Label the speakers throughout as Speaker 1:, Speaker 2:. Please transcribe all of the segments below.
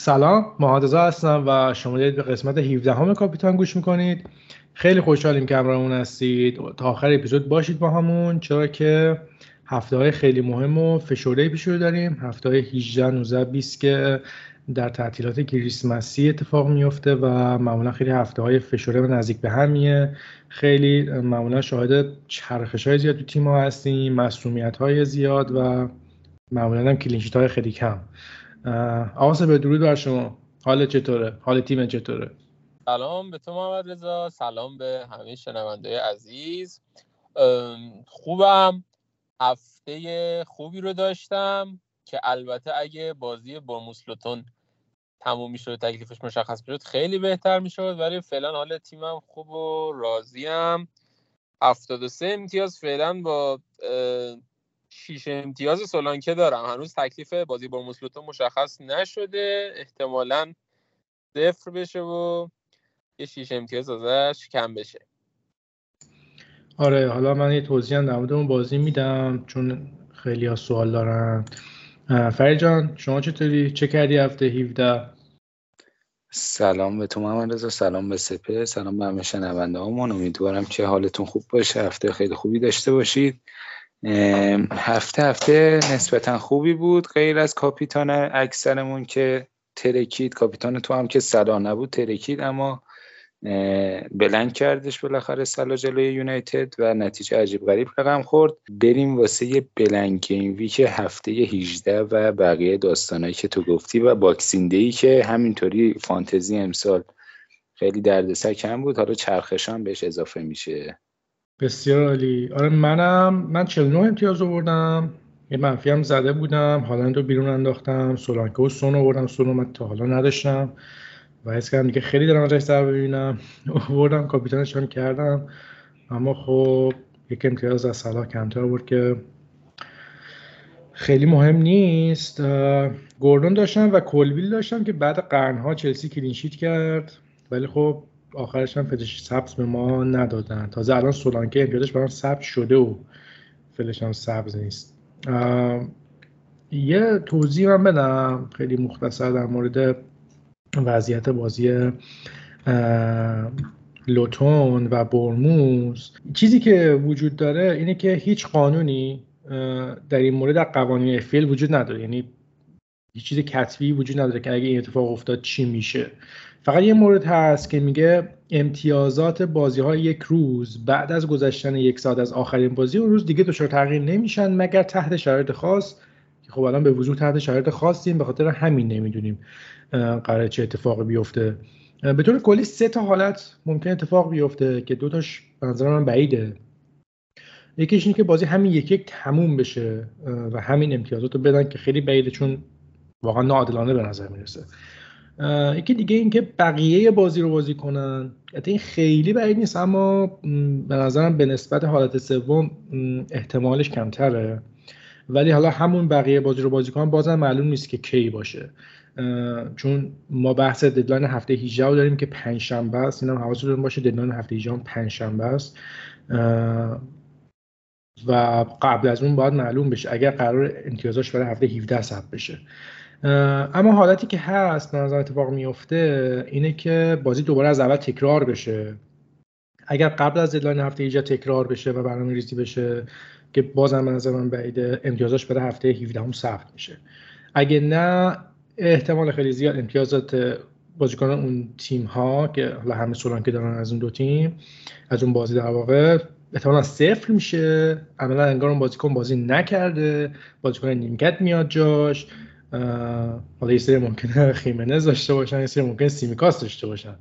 Speaker 1: سلام محادزا هستم و شما دارید به قسمت 17 همه کاپیتان گوش می‌کنید. خیلی خوشحالیم که همراهمون هستید. تا آخر اپیزود باشید با همون چرا که هفته های خیلی مهم و فشرده پیش رو داریم. هفته های 18 19 20 که در تعطیلات کریسمسی اتفاق میفته و معمولا خیلی هفته های فشرده و نزدیک به همیه. خیلی معمولا شاهد چرخش های زیاد تو تیم ها هستیم مسئولیت های زیاد و معمولا هم کلینشیت های خیلی کم. آقا به درود بر شما. حال چطوره؟ حال تیم چطوره؟
Speaker 2: سلام به تو محمد رضا. سلام به همه شنونده عزیز. خوبم. هفته خوبی رو داشتم که البته اگه بازی با موسلوتون تموم می‌شد تکلیفش مشخص می‌شد خیلی بهتر می‌شد ولی فعلا حال تیمم خوب و راضیم. 73 امتیاز فعلا با شیش امتیاز سولانکه دارم. هنوز تکلیف بازی با مسلوتو مشخص نشده. احتمالا صفر بشه و یه شیش امتیاز ازش کم بشه.
Speaker 1: آره حالا من یه توضیح هم در اون بازی میدم چون خیلی ها سوال دارن. فرید جان شما چطوری؟ چه کردی هفته 17
Speaker 3: سلام به تو محمد رضا سلام به سپه سلام به همه شنونده هامون امیدوارم که حالتون خوب باشه. هفته خیلی خوبی داشته باشید. هفته هفته نسبتا خوبی بود. غیر از کاپیتان اکثرمون که ترکید کاپیتان تو هم که سلا نبود ترکید اما بلند کردش بالاخره سلا جلوی یونایتد و نتیجه عجیب غریب رقم خورد. بریم واسه بلند گیم ویک هفته 18 و بقیه داستانهایی که تو گفتی و باکسینگ که همینطوری فانتزی امسال خیلی دردسر کم بود. حالا چرخشان بهش اضافه میشه.
Speaker 1: بسیار عالی آره منم من 49 امتیاز آوردم. یه منفی هم زده بودم. هالند رو بیرون انداختم. سولانکه و سون آوردم سون من تا حالا نداشتم. و حس کردم دیگه خیلی دارم ازش سر ببینم آوردم کاپیتانش هم کردم. اما خب یک امتیاز از صلاح کمتر آورد که خیلی مهم نیست. گوردون داشتم و کلویل داشتم که بعد قرنها چلسی کلینشیت کرد. ولی خب آخرش هم فلش سبز به ما ندادن. تازه الان سولانکه امتیازش برام سبز شده و فلش هم سبز نیست. یه توضیح من بدم خیلی مختصر در مورد وضعیت بازی لوتون و برموز. چیزی که وجود داره اینه که هیچ قانونی در این مورد قوانین فیل وجود نداره. یعنی هیچ چیز کتبی وجود نداره که اگه این اتفاق افتاد چی میشه. فقط یه مورد هست که میگه امتیازات بازی های یک روز بعد از گذشتن یک ساعت از آخرین بازی اون روز دیگه دچار تغییر نمیشن مگر تحت شرایط خاص که خب الان به وضوح تحت شرایط خاصیم به خاطر همین نمی‌دونیم قرار چه اتفاقی بیفته. به طور کلی سه تا حالت ممکن اتفاق بیفته که دو تاش به نظر من بعیده. یکیش اینه که بازی همین یک یک تموم بشه و همین امتیازات رو بدن که خیلی بعیده چون واقعا ناعادلانه به نظر می‌رسه. یکی دیگه اینکه بقیه بازی رو بازی کنن. این خیلی بعید نیست اما به نظرم به نسبت حالت سوم احتمالش کمتره. ولی حالا همون بقیه بازی رو بازی کنن بازم معلوم نیست که کی باشه. چون ما بحث deadline هفته 18 رو داریم که پنج شنبه است. اینم حواستون باشه deadline هفته 18 پنج شنبه است. و قبل از اون باید معلوم بشه اگر قرار امتیازاش برای هفته 17 ثبت بشه. اما حالتی که هست نظر اتفاق میفته اینه که بازی دوباره از اول تکرار بشه. اگر قبل از ددلاین هفته 18 تکرار بشه و برنامه ریزی بشه که بازم به نظر من بعیده امتیازاش برای هفته 17 هم ثبت میشه. اگه نه احتمال خیلی زیاد امتیازات بازیکنان اون تیم ها که حالا همه که دارن از اون دو تیم از اون بازی در واقع احتمالا صفر میشه. عملا انگار اون بازیکن بازی نکرده بازیکن نیمکت میاد جاش. حالا یه سری ممکنه خیمنز داشته باشن یه سری ممکنه سیمیکاس داشته باشن.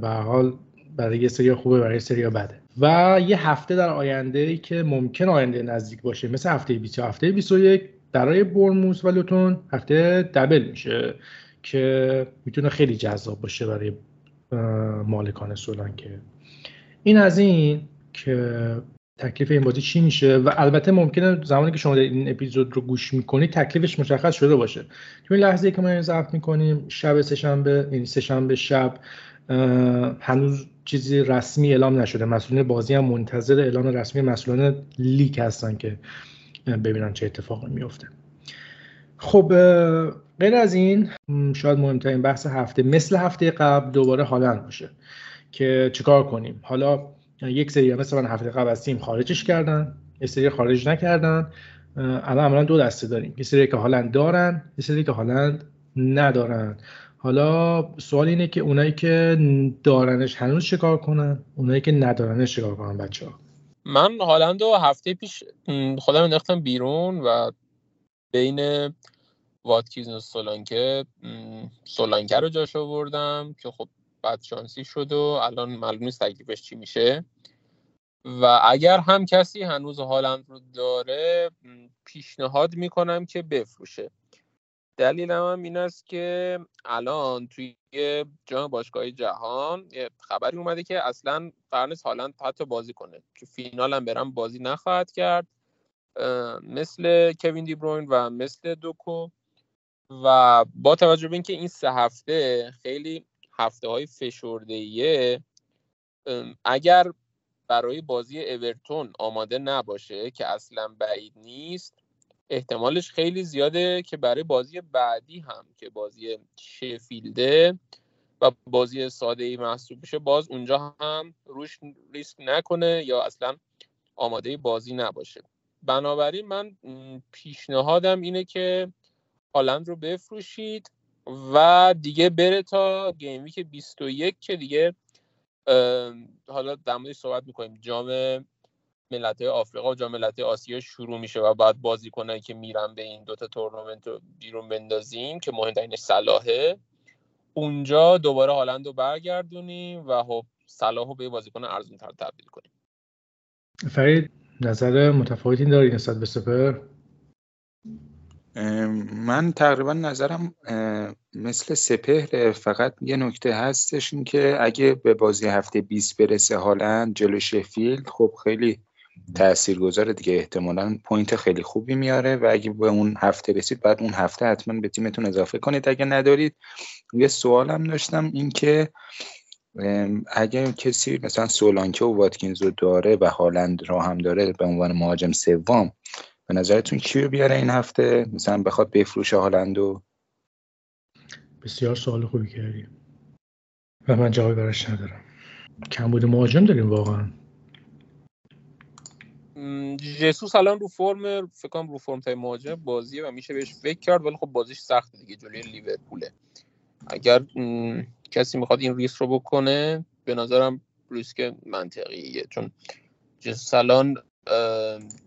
Speaker 1: به حال برای یه سری خوبه برای یه سری بده. و یه هفته در آینده که ممکن آینده نزدیک باشه مثل هفته 20 هفته 21 برای برموس و لوتون هفته دبل میشه که می‌تونه خیلی جذاب باشه برای مالکان سولانکه این از این که تکلیف این بازی چی میشه؟ و البته ممکنه زمانی که شما این اپیزود رو گوش می‌کنید تکلیفش مشخص شده باشه. تو این لحظه که ما این ضبط می‌کنیم شب سهشنبه یعنی سهشنبه شب هنوز چیزی رسمی اعلام نشده. مسئولین بازی هم منتظر اعلام رسمی مسئولان لیک هستن که ببینن چه اتفاقی میفته خب غیر از این شاید مهمترین بحث هفته مثل هفته قبل دوباره هالند باشه که چیکار کنیم؟ حالا یک سری مثل من هفته قبل از تیم خارجش کردن یه سری خارج نکردن الان عملا دو دسته داریم. یه سری که هالند دارن یه سری که هالند ندارن. حالا سوال اینه که اونایی که دارنش هنوز چیکار کنن؟ اونایی که ندارنش چیکار کنن بچه ها
Speaker 2: من هالند رو هفته پیش خودم انداختم بیرون و بین واتکیزن و سولانکه سولانکه رو جاش آوردم که خب بعد شانسی شد و الان معلوم نیست تکلیفش چی میشه. و اگر هم کسی هنوز هالند رو داره پیشنهاد می‌کنم که بفروشه. دلیلم هم این است که الان توی جام باشگاه جهان خبری اومده که اصلا قرن هالند حتی بازی کنه. که فینال هم برم بازی نخواهد کرد مثل کوین دی بروین و مثل دوکو. و با توجه به اینکه این سه هفته خیلی هفته های فشرده اگر برای بازی اورتون آماده نباشه که اصلا بعید نیست احتمالش خیلی زیاده که برای بازی بعدی هم که بازی شفیلده و بازی ساده ای محسوب بشه باز اونجا هم روش ریسک نکنه یا اصلا آماده بازی نباشه. بنابراین من پیشنهادم اینه که هالند رو بفروشید. و دیگه بره تا گیم ویک 21 که دیگه حالا در صحبت می‌کنیم. جام ملت آفریقا و جام ملت آسیا شروع میشه و بعد بازی کنن که میرن به این دوتا تورنمنت رو بیرون بندازیم که مهمترینش صلاحه. اونجا دوباره هالند رو برگردونیم و خب صلاح رو به بازیکن ارزون تر تبدیل کنیم.
Speaker 1: فرید نظر متفاوتی داری نسبت به سپهر
Speaker 3: من تقریبا نظرم مثل سپهر فقط یه نکته هستش این که اگه به بازی هفته 20 برسه هالند جلو شفیلد خب خیلی تأثیر گذاره دیگه. احتمالا point خیلی خوبی میاره و اگه به اون هفته رسید بعد اون هفته حتما به تیمتون اضافه کنید. اگه ندارید یه سوالم داشتم این که اگه کسی مثلا سولانکه و واتکینز رو داره و هالند را هم داره به عنوان مهاجم سوم به نظرتون کیو بیاره این هفته؟ مثلا بخواد بفروشه هالندو
Speaker 1: بسیار سوال خوبی کردی. و من جوابی براش ندارم. کمبود مهاجم داریم واقعا.
Speaker 2: جسوس الان رو فرم فکر کنم رو فرم تای مهاجم بازیه و میشه بهش فکر کرد ولی خب بازیش سخته دیگه جلوی لیورپوله. اگر کسی می‌خواد این ریس رو بکنه به نظرم ریسک منطقیه چون جسوس الان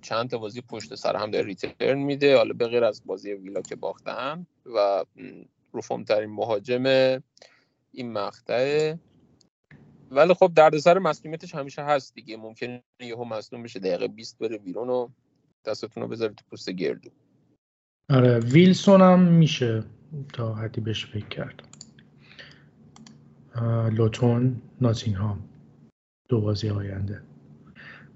Speaker 2: چند تا بازی پشت سر هم داره ریترن میده. حالا به غیر از بازی ویلا که باختن و رو ترین مهاجم این مقطعه ولی خب دردسر مسئولیتش همیشه هست دیگه. ممکنه یهو مصدوم بشه دقیقه 20 بره بیرون و دستتون رو بذارید تو پوست گردو.
Speaker 1: آره ویلسون هم میشه تا حدی بهش فکر کرد. لوتون ناتینگهام. دو بازی آینده.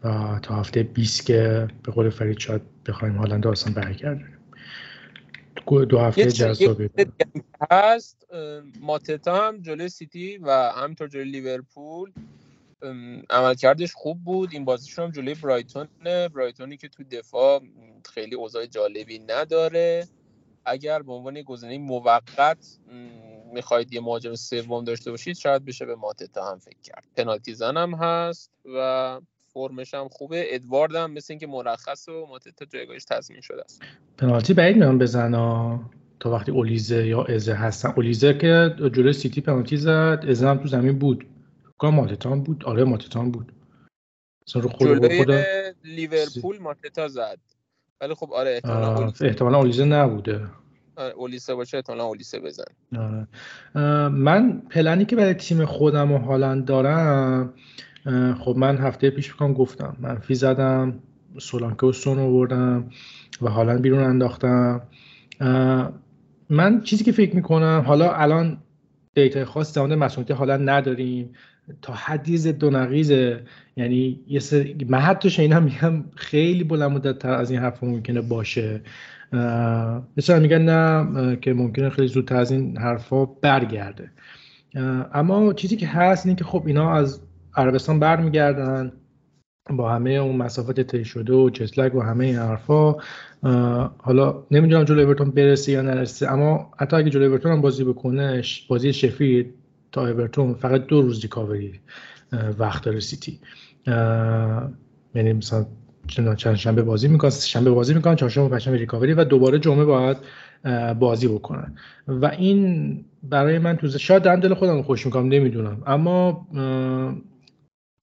Speaker 1: و تا هفته 20 که به قول فرید شاید بخوایم هالند اصلا برگردیم دو هفته جذابی
Speaker 2: هست. ماتتا هم جلوی سیتی و همینطور جلوی لیورپول. عملکردش خوب بود. این بازیشون هم جلوی برایتون برایتونی که تو دفاع خیلی اوضاع جالبی نداره. اگر به عنوان گزینه موقت می‌خواید یه مهاجم سوم داشته باشید شاید بشه به ماتتا هم فکر کرد. پنالتی زن هم هست و فرمش هم خوبه. ادوارد هم مثل اینکه مرخص و ماتتا جایگاهش تضمین شده است.
Speaker 1: پنالتی بعید میان بزنا تا وقتی اولیزه یا ازه هستن. اولیزه که جلوی سیتی پنالتی زد. ازه هم تو زمین بود. کنم ماتتان بود. آره ماتتان بود.
Speaker 2: رو خود خود لیورپول ماتتا زد. ولی خب آره
Speaker 1: احتمالا اولیزه نبوده.
Speaker 2: آره، اولیسه باشه احتمالا اولیسه بزن.
Speaker 1: آره. من پلنی که برای تیم خودم و هالند دارم خب من هفته پیش بکنم گفتم. منفی زدم سولانکه و سون آوردم و حالا بیرون انداختم. من چیزی که فکر می‌کنم حالا الان دیتا خاص در مسئولیت حالا نداریم. تا حدی ضد و نقیزه یعنی یه سر من حتی شنیدم میگم خیلی بلند مدت تر از این حرف ممکنه باشه. مثلا میگن نه که ممکنه خیلی زودتر از این حرفا برگرده. اما چیزی که هست اینه که خب اینا از عربستان برمیگردن با همه اون مسافت طی شده و جسلک و همه این حرفا. حالا نمی‌دونم جلو اورتون برسه یا نرسه اما حتی اگه جلو اورتون هم بازی بکنه بازی شفیلد تا اورتون فقط دو روز recovery وقت داره سیتی. یعنی مثلا چند شنبه بازی می‌کنن شنبه بازی می‌کنن چهارشنبه و پنجشنبه recovery و دوباره جمعه باید بازی بکنن. و این برای من تو شاید دل خودم خوش می‌کنم نمی‌دونم. اما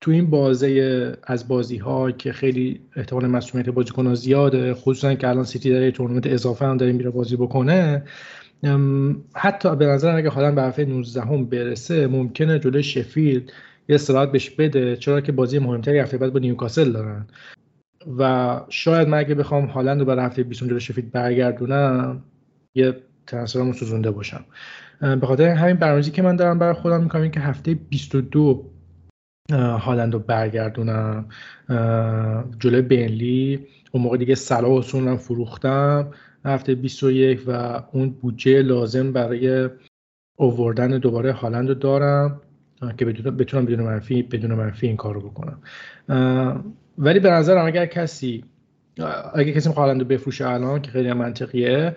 Speaker 1: تو این بازه از بازی ها که خیلی احتمال مصدومیت بازیکن زیاده خصوصا که الان سیتی داره تورنمنت اضافه هم داره میره بازی بکنه حتی به نظر اگه حالا به هفته 19 هم برسه ممکنه جلوی شفیلد یه استراحت بهش بده چرا که بازی مهمتری هفته بعد با نیوکاسل دارن. و شاید من اگه بخوام هالند رو برای هفته 20 جلوی شفیلد برگردونم یه ترنسفرمو سوزونده باشم. به خاطر همین برنامه‌ریزی که من دارم برای خودم می‌کنم که هفته 22 هالند رو برگردونم. جلوی بینلی اون موقع دیگه سلا و فروختم. هفته 21 و اون بودجه لازم برای اووردن دوباره هالند رو دارم. که بتونم بدون منفی بدون منفی این کار رو بکنم ولی به نظرم اگر کسی اگه کسی هالند رو بفروشه الان که خیلی منطقیه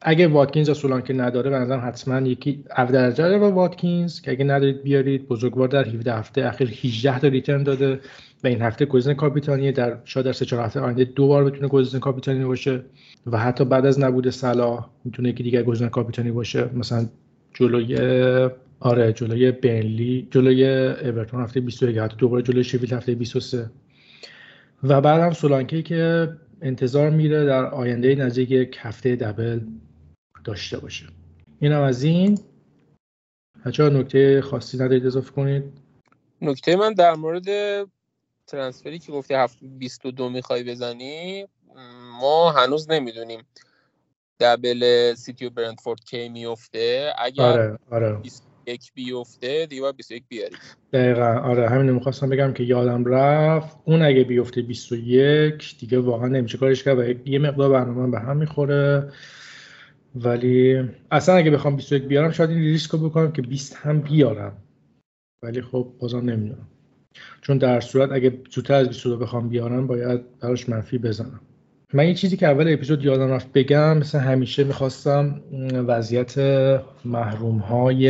Speaker 1: اگه واتکینز یا سولانکه نداره به نظرم حتما یکی درجه با واتکینز که اگه ندارید بیارید بزرگوار در 17 هفته اخیر 18 تا ریترن داده و این هفته گزینه کاپیتانی در شاید در 3 4 هفته آینده دو بار بتونه گزینه کاپیتانی باشه و حتی بعد از نبود صلاح می‌تونه یکی دیگه گزینه کاپیتانی باشه. مثلا جلوی آره جلوی بنلی جلوی اورتون هفته 21 حتی دوباره جلوی شفیلد هفته 23 و بعدم سولانکه که انتظار میره در آینده نزدیک یک هفته دبل داشته باشه اینم از این. بچه نکته خاصی ندارید اضافه کنید؟
Speaker 2: نکته من در مورد ترانسفری که گفتی هفته 22 می‌خوای بزنی ما هنوز نمی‌دونیم دبل سیتی و برندفورد کی میفته اگر
Speaker 1: آره آره.
Speaker 2: یک بیفته دیگه باید 21 بیاری.
Speaker 1: دقیقا آره. همین می‌خواستم بگم که یادم رفت. اون اگه بیفته 21 دیگه واقعا نمیشه کارش کرد و یه مقدار برنامه به هم می‌خوره. ولی اصلا اگه بخوام 21 بیارم شاید این ریسک رو بکنم که 20 هم بیارم. ولی خب بازم نمی‌دونم. چون در صورت اگه زودتر از 22 بخوام بیارم باید براش منفی بزنم. من یه چیزی که اول اپیزود یادم رفت بگم مثل همیشه می‌خواستم وضعیت محروم های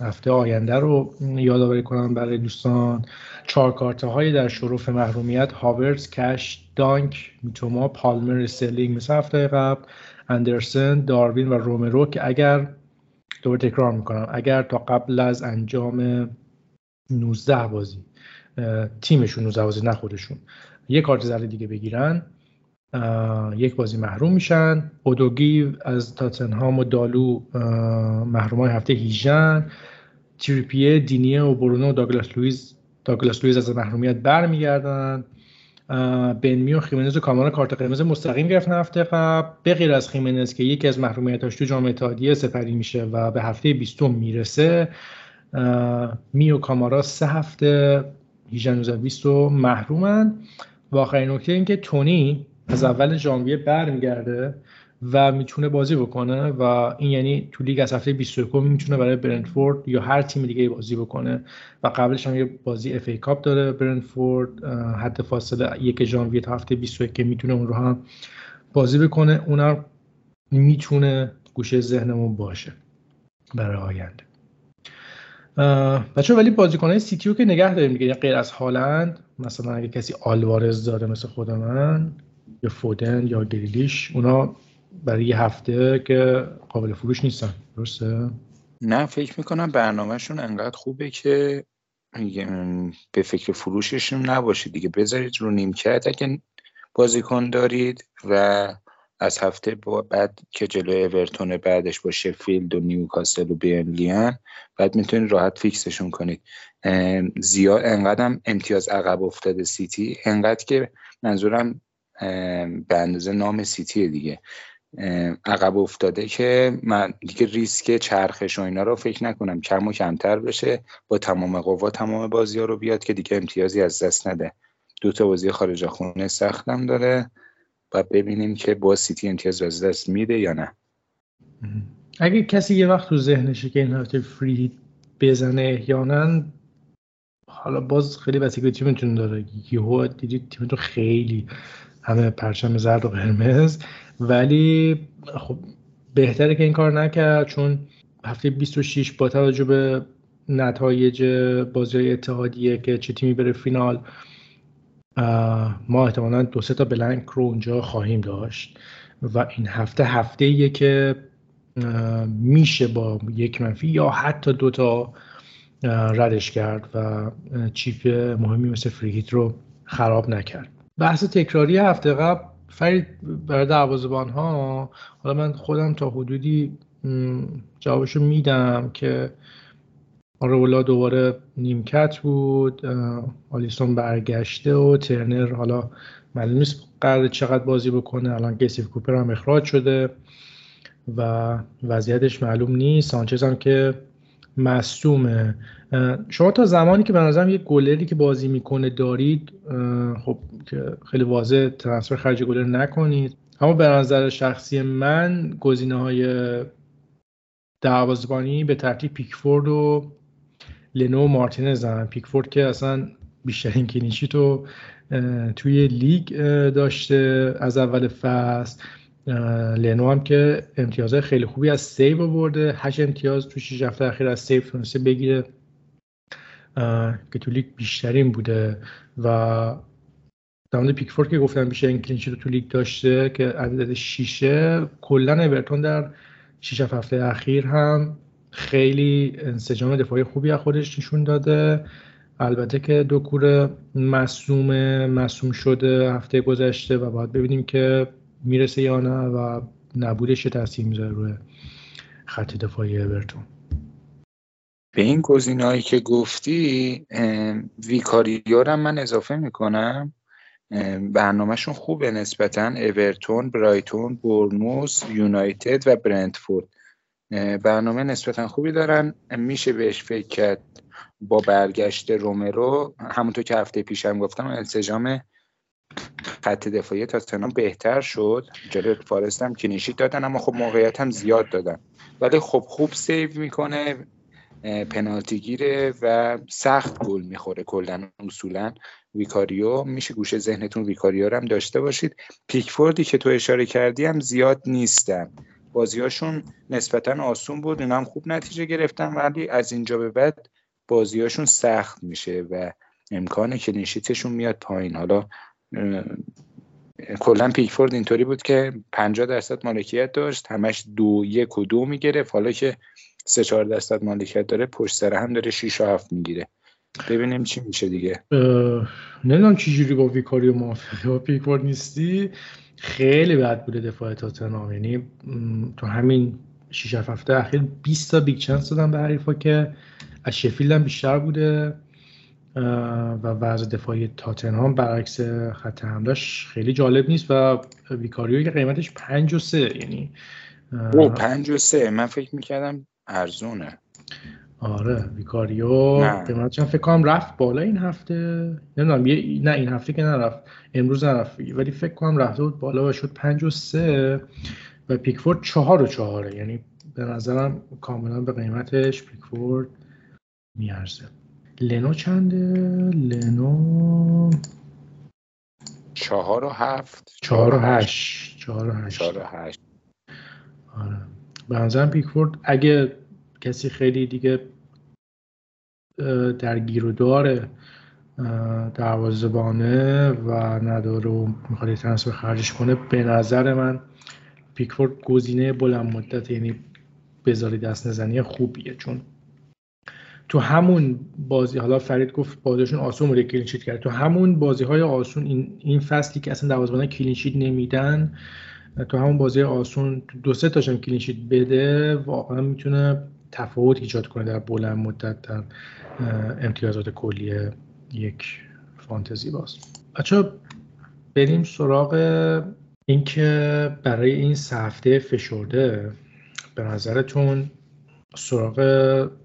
Speaker 1: هفته آینده رو یادآوری کنم برای دوستان. چهار کارته های در شرف محرومیت هاورز، کش، دانک، میتوما، پالمر، استرلینگ مثل هفته قبل. اندرسن، داروین و رومرو که اگر دوباره تکرار می‌کنم اگر تا قبل از انجام 19 بازی تیمشون 19 بازی نه خودشون یه کارت زرد دیگه بگیرن یک بازی محروم میشن. اودوگیو از تاتنهام و دالو محروم های هفته 18 تریپیه دینیه و برونو و داگلاس لویز داگلاس لویز از محرومیت برمیگردن. بنمی و خیمنز و کامارا کارت قرمز مستقیم گرفتن هفته قبل. به غیر از خیمنز که یکی از محرومیتاش تو جام اتحادیه سپری میشه و به هفته 20 می‌رسه می و کامارا سه هفته 18 20 محرومن. و آخرین نکته این که تونی از اول ژانویه برمیگرده. و می‌تونه بازی بکنه و این یعنی تو لیگ از هفته 21 می‌تونه برای برنتفورد یا هر تیم دیگه بازی بکنه و قبلش هم یه بازی اف ای کاپ داره برنتفورد حد فاصل یک ژانویه تا هفته 21 که می‌تونه اون رو هم بازی بکنه. اونم می‌تونه گوشه ذهنمون باشه برای آینده. بچه ولی بازیکنهای سیتیو که نگه داریم دیگه غیر از هالند مثلا اگه کسی آلوارز داره مثل خود من یا فودن یا گریلیش اونا برای یه هفته که قابل فروش نیستن. درسته؟
Speaker 3: نه فکر می‌کنم برنامهشون انقدر خوبه که به فکر فروششون نباشید دیگه. بذارید رو نیمکت اگه بازیکن دارید و از هفته بعد که جلوی اورتون بعدش با شفیلد و نیوکاسل و برنلی ان بعد می‌تونید راحت fix شون کنید. زیاد انقدر امتیاز عقب افتاده سیتی انقدر که منظورم به اندازه نام سیتی دیگه. عقب افتاده که من دیگه ریسک چرخش و اینا رو فکر نکنم. کم و کمتر بشه. با تمام قوا تمام بازی ها رو بیاد که دیگه امتیازی از دست نده. دو تا بازی خارج خونه سختم داره. و ببینیم که با سیتی امتیاز از دست میده یا نه.
Speaker 1: اگه کسی یه وقت تو ذهنشه که این هفته فری بزنه احیانا حالا باز خیلی بسیاری تیمتون داره. یهو دیدید تیمتون خیلی همه پرچم زرد و قرمز. ولی خب بهتره که این کار نکرد چون هفته 26 با توجه به نتایج بازی اتحادیه که چه تیمی بره فینال ما احتمالا دو سه تا بلنک رو اونجا خواهیم داشت و این هفته هفته ایه که میشه با یک منفی یا حتی دوتا ردش کرد و چیپ مهمی مثل فریگیت رو خراب نکرد. بحث تکراری هفته قبل فرید برای دروازه‌بان ها حالا من خودم تا حدودی جوابشو میدم که آرولا دوباره نیمکت بود آلیسون برگشته و ترنر حالا معلوم نیست قرار چقدر بازی بکنه الان گسیف کوپر هم اخراج شده و وضعیتش معلوم نیست. سانچز هم که مصومه شما تا زمانی که به نظرم یه گلری که بازی می‌کنه دارید خب که خیلی واضح ترانسفر خرج گلر نکنید. اما به نظر شخصی من گزینه های دروازه‌بانی به ترتیب پیکفورد و لنو و مارتینز هم. پیکفورد که اصلا بیشترین کلینشی تو توی لیگ داشته از اول فصل. لنو هم که امتیازهای خیلی خوبی از سیو آورده. هشت امتیاز تو 6 هفته اخیر از سیو تونسته بگیره. که تو لیگ بیشترین بوده و در پیکفورد که گفتم بیشترین کلینشی رو تو لیگ داشته که عدد شیشه کلا اورتون در 6 هفته اخیر هم خیلی انسجام دفاعی خوبی از خودش نشون داده. البته که دو کور مصوم مصوم شده هفته گذشته و باید ببینیم که می‌رسه یا نه و نبودش تاثیر می‌ذاره روی خط دفاعی اورتون.
Speaker 3: به این گزینه‌هایی که گفتی ویکاریو من اضافه می‌کنم. برنامهشون خوبه نسبتا. اورتون برایتون بورنوس یونایتد و برنتفورد. برنامه نسبتا خوبی دارن. میشه بهش فکر کرد با برگشت رومرو. همونطور که هفته پیشم گفتم انسجام خط دفاعی تاتنهام بهتر شد. جلوی فارست هم clean sheet دادن اما خب موقعیت هم زیاد دادن. ولی خب خوب save می‌کنه پنالتی گیره و سخت گل می‌خوره کلا اصولا. ویکاریو میشه گوشه ذهنتون ویکاریو هم داشته باشید. پیکفوردی که تو اشاره کردی هم زیاد نیستن. بازیاشون نسبتا آسون بود اینا هم خوب نتیجه گرفتن ولی از اینجا به بعد بازیاشون سخت میشه و امکان clean sheet شون میاد پایین. حالا کلا پیکفورد اینطوری بود که 50 درصد مالکیت داشت همش دو یک و دو می‌گرفت. حالا که سه چهار درصد مالکیت داره پشت سر هم داره 6 و 7 می‌گیره. ببینیم چی میشه دیگه.
Speaker 1: نمی‌دونم چی جوری با ویکاریو موافقه با پیکفورد نیستی. خیلی بد بوده دفاع تاتنهام. یعنی تو همین 6 هفته اخیر 20 تا big chance دادن به حریفا که از شفیلد هم بیشتر بوده. و وضع دفاعی تاتنهام برعکس خط حملش خیلی جالب نیست و ویکاریو که قیمتش 5 و 3 یعنی
Speaker 3: او 5 و 3 من فکر می‌کردم ارزونه.
Speaker 1: آره ویکاریو. قیمتش فکر کنم رفت بالا این هفته. نمی‌دونم نه این هفته که نرفت. امروز نرفت. ولی فکر کنم رفته بود بالا و شد 5 و 3 و پیکفورد 4 و 4 یعنی به نظرم کاملا به قیمتش پیکفورد میارزه. لنو چنده؟ لنو
Speaker 3: چهار و هفت.
Speaker 1: چهار و هشت. چهار و هشت.
Speaker 3: چهار و هشت.
Speaker 1: آره. به نظرم پیکفورد اگه کسی خیلی دیگه در گیر و داره دروازبانه و نداره و می‌خواد ترنسفر خرجش کنه. به نظر من پیکفورد گزینه بلند مدت یعنی بذاری دست نزنی خوبیه. چون تو همون بازی حالا فرید گفت بازیشون آسون بوده clean sheet کرد. تو همون بازی های آسون این, این فصلی که اصلا دروازه‌بان clean sheet نمیدن تو همون بازی آسون دو سه تاشم clean sheet بده واقعا می‌تونه تفاوت ایجاد کنه در بلند مدت در امتیازات کلی یک فانتزی باز. بچه بریم سراغ اینکه برای این هفته فشرده به نظرتون سراغ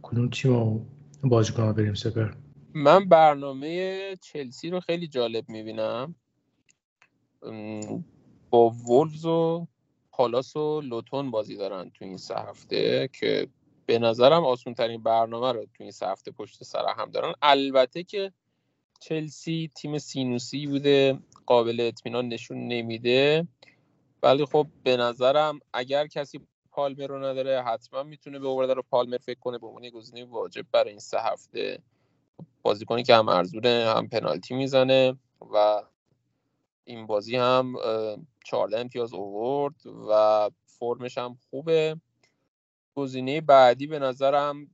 Speaker 1: کدوم تیم بازیکن بریم سپر؟
Speaker 2: من برنامه چلسی رو خیلی جالب می‌بینم. با وولز و پالاس و لوتون بازی دارن تو این سه هفته که به نظرم آسون ترین برنامه رو تو این هفته پشت سر هم دارن. البته که چلسی تیم سینوسی بوده قابل اطمینان نشون نمیده. ولی خب به نظرم اگر کسی پالمر رو نداره حتما می‌تونه به اوورد رو پالمر فکر کنه. به عنوان گزینه واجب برای این سه هفته. بازیکنی که هم ارزونه هم پنالتی می‌زنه و این بازی هم 14 امتیاز اوورد و فرمش هم خوبه. گزینه بعدی به نظرم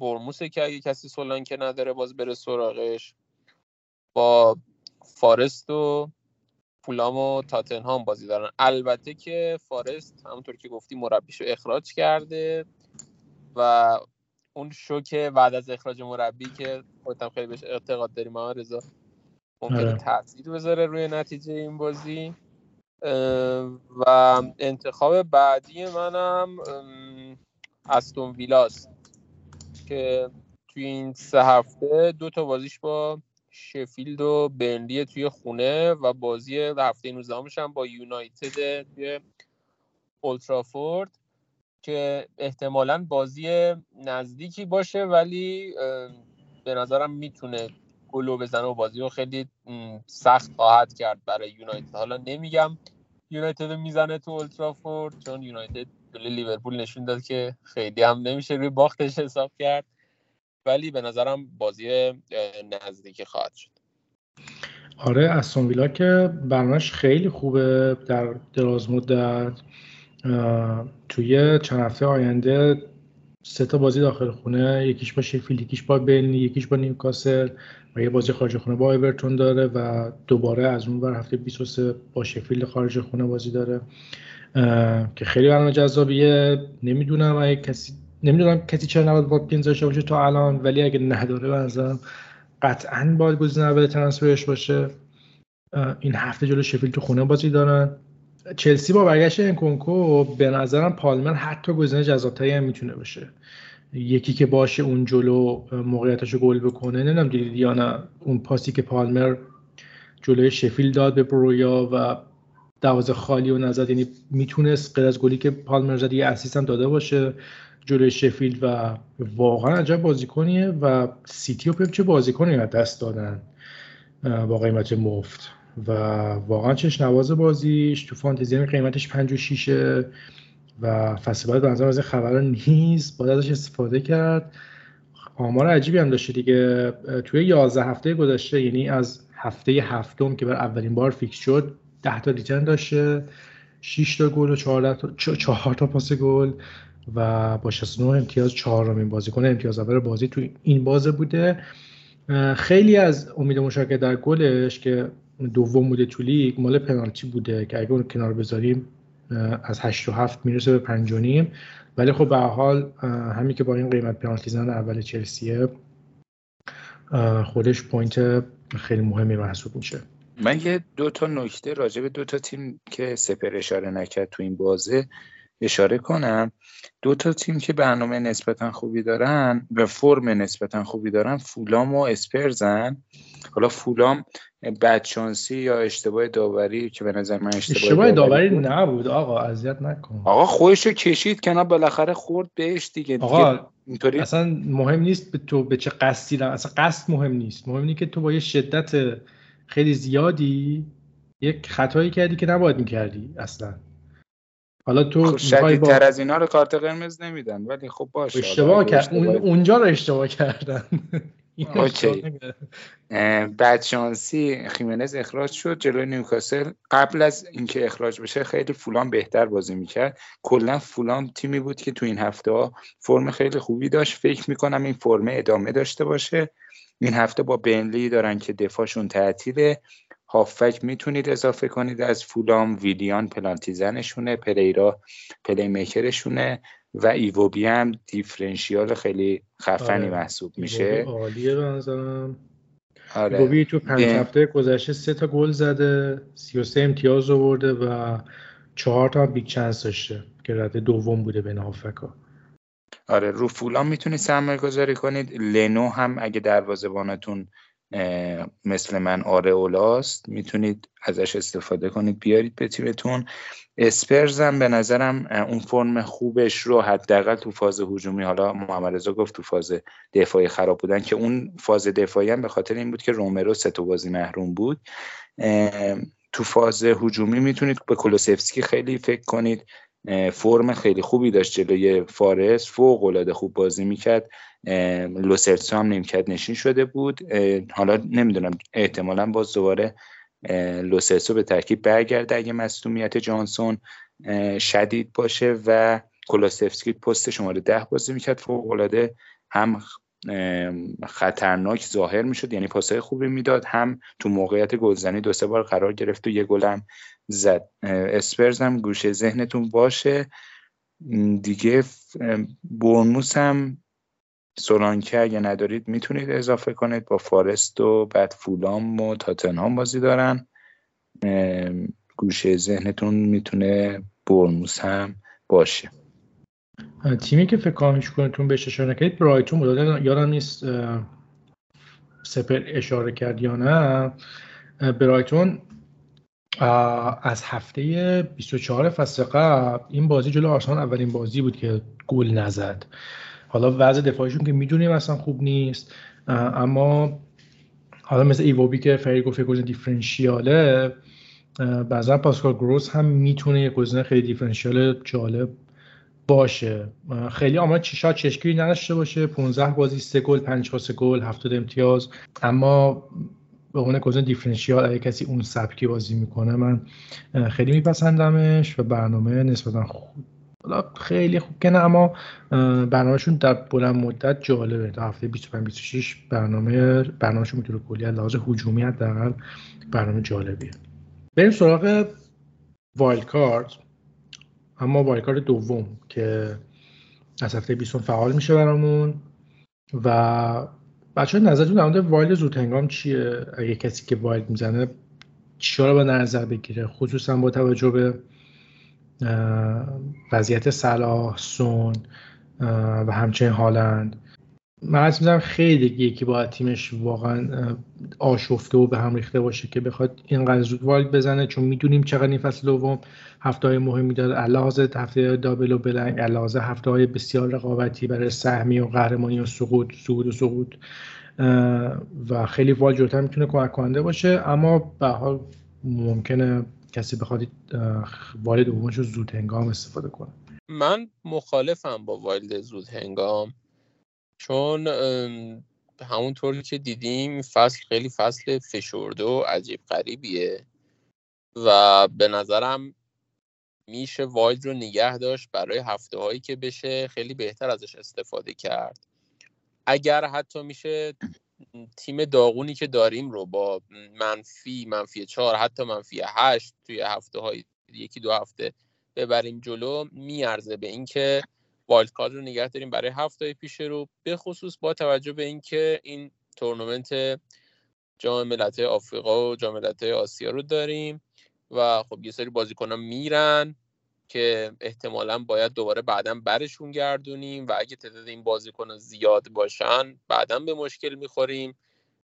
Speaker 2: برموسه که اگه کسی سولانکه نداره باز بره سراغش با فارست و فولام و تاتنهام بازی دارن البته که فارست همونطور که گفتی مربیشو اخراج کرده و اون شوک بعد از اخراج مربی که خودم خیلی بهش اعتقاد داریم محمد رضا ممکنه آره. تاثیر بذاره روی نتیجه این بازی و انتخاب بعدی منم استون ویلاس که توی این سه هفته دو تا بازیش با شفیلد و برنلی توی خونه و بازی هفته 19 هم با یونایتد توی اولترافورد که احتمالا بازی نزدیکی باشه ولی به نظرم می‌تونه گلو بزنه و بازی رو خیلی سخت خواهد کرد برای یونایتد. حالا نمیگم یونایتد می‌زنه تو اولترافورد چون یونایتد جلوی لیورپول نشون داد که خیلی هم نمیشه روی باختش حساب کرد. ولی به نظرم بازی نزدیکی خواهد شد.
Speaker 1: آره استون ویلا که برنامهش خیلی خوبه در دراز مدت. توی چند هفته آینده سه تا بازی داخل خونه یکیش با شفیلد یکیش با بنی یکیش با نیوکاسل و یه بازی خارج خونه با ایورتون داره و دوباره از اون بر هفته 23 با شفیلد خارج خونه بازی داره. که خیلی برنامه جذابیه. نمی‌دونم اگه کسی نمی‌دونم کسی چرا نباید واتکینز داشته باشه تا الان ولی اگه نداره بنظرم قطعا باید گزینه اول ترنسفرش باشه. این هفته جلو شفیل تو خونه بازی دارن. چلسی با برگشت انکونکو به نظرم پالمر حتی گزینه جذابتری هم می‌تونه باشه. یکی که باشه اون جلو موقعیتش گل بکنه نمی‌دونم دیدید یا نه اون پاسی که پالمر جلوی شفیل داد به برویا و دروازه خالی و نزد یعنی می‌تونست غیر از گلی که پالمر زد یه اسیست داده باشه. جلوی شفیلد و واقعا عجب بازیکنیه و سیتی و پپ چه بازیکنی از دست دادن با قیمت مفت. و واقعا چش نواز بازیش تو فانتزی قیمتش 5 و 6 و فصل بعد بنظرم از این نیست باید ازش استفاده کرد. آمار عجیبی هم داشته دیگه. توی 11 هفته گذشته یعنی از هفته هفتم که برای اولین بار فیکس شد 10 تا return داشته 6 تا گل و 4 تا 4 تا پاس گل و با 69 امتیاز چهارمین بازیکن امتیاز اول بازی تو این بازه بوده. خیلی از امید مشارکت در گلش که دوم بوده تو لیگ مال پنالتی بوده که اگه اون کنار بذاریم از 8 و 7 می‌رسه به 5 و نیم. ولی خب به حال همین که با این قیمت پنالتی زن اول چلسیه خودش point خیلی مهمی محسوب میشه.
Speaker 3: من یه دو تا نکته راجع به دو تا تیم که سپهر اشاره نکرد تو این بازه اشاره کنم. دو تا تیم که برنامه نسبتا خوبی دارن و فرم نسبتا خوبی دارن فولام و اسپرزن حالا فولام بدشانسی یا اشتباه داوری که به نظر من اشتباه,
Speaker 1: اشتباه داوری, داوری نبود. آقا اذیت نکن.
Speaker 3: آقا خودشو کشید کنار بالاخره خورد بهش دیگه.
Speaker 1: آقا اینطوری اصلا مهم نیست به تو به چه قصدی اصلا قصد مهم نیست. مهم اینه که تو با یه شدت خیلی زیادی یک خطایی کردی که نباید می‌کردی اصلا.
Speaker 3: حالا تو خب با... از اینا رو کارت قرمز نمیدن ولی خب باشه
Speaker 1: اشتباه کرد اون... اونجا رو اشتباه کردن.
Speaker 3: اوکی. بدشانسی خیمنز اخراج شد جلوی نیوکاسل. قبل از اینکه اخراج بشه خیلی فولام بهتر بازی می‌کرد. کلا فولام تیمی بود که تو این هفته ها فرم خیلی خوبی داشت. فکر می‌کنم این فرمه ادامه داشته باشه. این هفته با برنلی دارن که دفاعشون تعطیله. هافبک می‌تونید اضافه کنید از فولام. ویلیان پنالتی زنشونه. پریرا playmaker شونه و ایووبی هم differential خیلی خفنی آره. محسوب میشه.
Speaker 1: عالیه به نظرم. آره. تو پنج هفته گذشته سه تا گل زده 33 امتیاز آورده و چهار تا big chance داشته که رده دوم بوده بین هافبکا.
Speaker 3: آره رو فولام می‌تونید سرمایه گذاری کنید. لنو هم اگه دروازه‌بانتون مثل من آرئولاست می‌تونید ازش استفاده کنید. بیارید به تیمتون. اسپرز هم به نظرم اون فرم خوبش رو حداقل تو فاز هجومی حالا محمد رضا گفت تو فاز دفاعی خراب بودن که اون فاز دفاعی هم به خاطر این بود که رومرو سه بازی محروم بود. تو فاز هجومی می‌تونید به کولوسفسکی خیلی فکر کنید. فرم خیلی خوبی داشت جلوی فارس. فوق العاده خوب بازی می‌کرد. لوسرتسو هم نیمکت نشین شده بود. حالا نمی‌دونم احتمالا باز دوباره لوسرتسو به ترکیب برگرده اگه مصومیت جانسون شدید باشه و کولوسفسکی پست شماره ده بازی می‌کرد. فوق العاده هم خطرناک ظاهر می‌شد یعنی پاسهای خوبی می‌داد. هم تو موقعیت گلزنی دو سه بار قرار گرفت و یه گلم زد. اسپرز هم گوشه ذهنتون باشه. دیگه برنوس هم سولانکه اگه ندارید می‌تونید اضافه کنید با فارست و بعد فولام و تاتنهام بازی دارن. گوشه ذهنتون می‌تونه برنوس هم باشه.
Speaker 1: تیمی که فکر کنم کنتون بهش اشاره کردید برایتون بود. یادم نیست سپر اشاره کرد یا نه. برایتون از هفته 24 فصل قبل این بازی جلو آرسنال اولین بازی بود که گل نزد. حالا وضع دفاعشون که می‌دونیم اصلا خوب نیست اما حالا مثل ایووبی که فری گفت گزینه دیفرنشیاله بعضا پاسکال گروس هم می‌تونه یه گزینه خیلی دیفرنشیال جالب باشه. خیلی آمار چشا چشکی نداشته باشه. 15 بازی 3 گل 5 پاس گل 70 امتیاز. اما به عنوان گزینه دیفرنشیال اگه کسی اون سبکی بازی می‌کنه من خیلی میپسندمش و برنامه نسبتا خوب خیلی خوب. کنه اما برنامهشون در بلند مدت جالبه. تا هفته 25 26 برنامه برنامهشون می‌تونه کلی لحاظ هجومی حداقل برنامه جالبیه. بریم سراغ wild card اما wild card دوم که از هفته 20 فعال میشه برامون. و بچه نظرتون در مورد wild زودهنگام چیه؟ اگه کسی که wild می‌زنه چیا رو به نظر بگیره؟ خصوصا با توجه به وضعیت صلاح سون و همچنین هالند. من از می‌زنم خیلی یکی باید تیمش واقعا آشفته و به هم ریخته باشه که بخواد اینقدر زود wild بزنه چون می‌دونیم چقدر این فصل دوم هفته های مهمی داره. علاوه هفته double و blank علاوه هفته های بسیار رقابتی برای سهمیه و قهرمانی و سقوط سقوط و سقوط و خیلی wild جلوتر می‌تونه کمک کننده باشه. اما به حال ممکنه کسی بخواد wild دومش رو زود هنگام استفاده کنه.
Speaker 2: من مخالفم با wild زود هنگام. چون همونطوری که دیدیم فصل خیلی فصل فشرده و عجیب غریبیه و به نظرم میشه وایلد رو نگه داشت برای هفته هایی که بشه خیلی بهتر ازش استفاده کرد. اگر حتی میشه تیم داغونی که داریم رو با منفی منفی چهار حتی منفی هشت توی هفته های یکی دو هفته ببریم جلو میارزه به اینکه wild card رو نگه داریم برای هفته پیش رو به خصوص با توجه به اینکه این تورنمنت جام ملت‌های آفریقا و جام ملت‌های آسیا رو داریم و خب یه سری بازیکنان میرن. که احتمالا باید دوباره بعدا برشون گردونیم و اگه تعداد این بازیکن زیاد باشن بعدا به مشکل می‌خوریم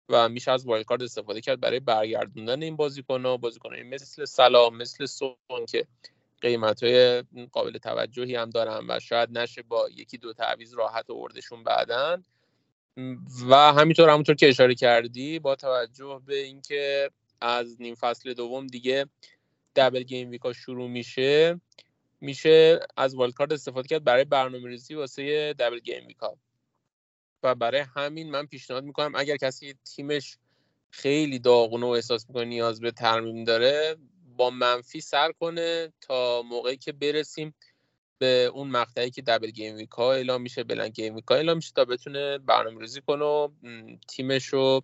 Speaker 2: و میشه از wild استفاده کرد برای برگردوندن این بازیکن ها بازیکن مثل صلاح مثل سون که قیمت های قابل توجهی هم دارن و شاید نشه با یکی دو تعویض راحت آوردشون بعدا. و همینطور همونطور که اشاره کردی با توجه به اینکه از نیم فصل دوم دیگه double game week ا شروع میشه میشه از wild card استفاده کرد برای برنامه ریزی واسه double game week ا و برای همین من پیشنهاد می‌کنم اگر کسی تیمش خیلی داغونه و احساس می‌کنه نیاز به ترمیم داره با منفی سر کنه تا موقعی که برسیم به اون مقطعی که دبل گیم ویکا اعلام میشه بلند گیم ویکا اعلام میشه تا بتونه برنامه ریزی کنه و تیمش رو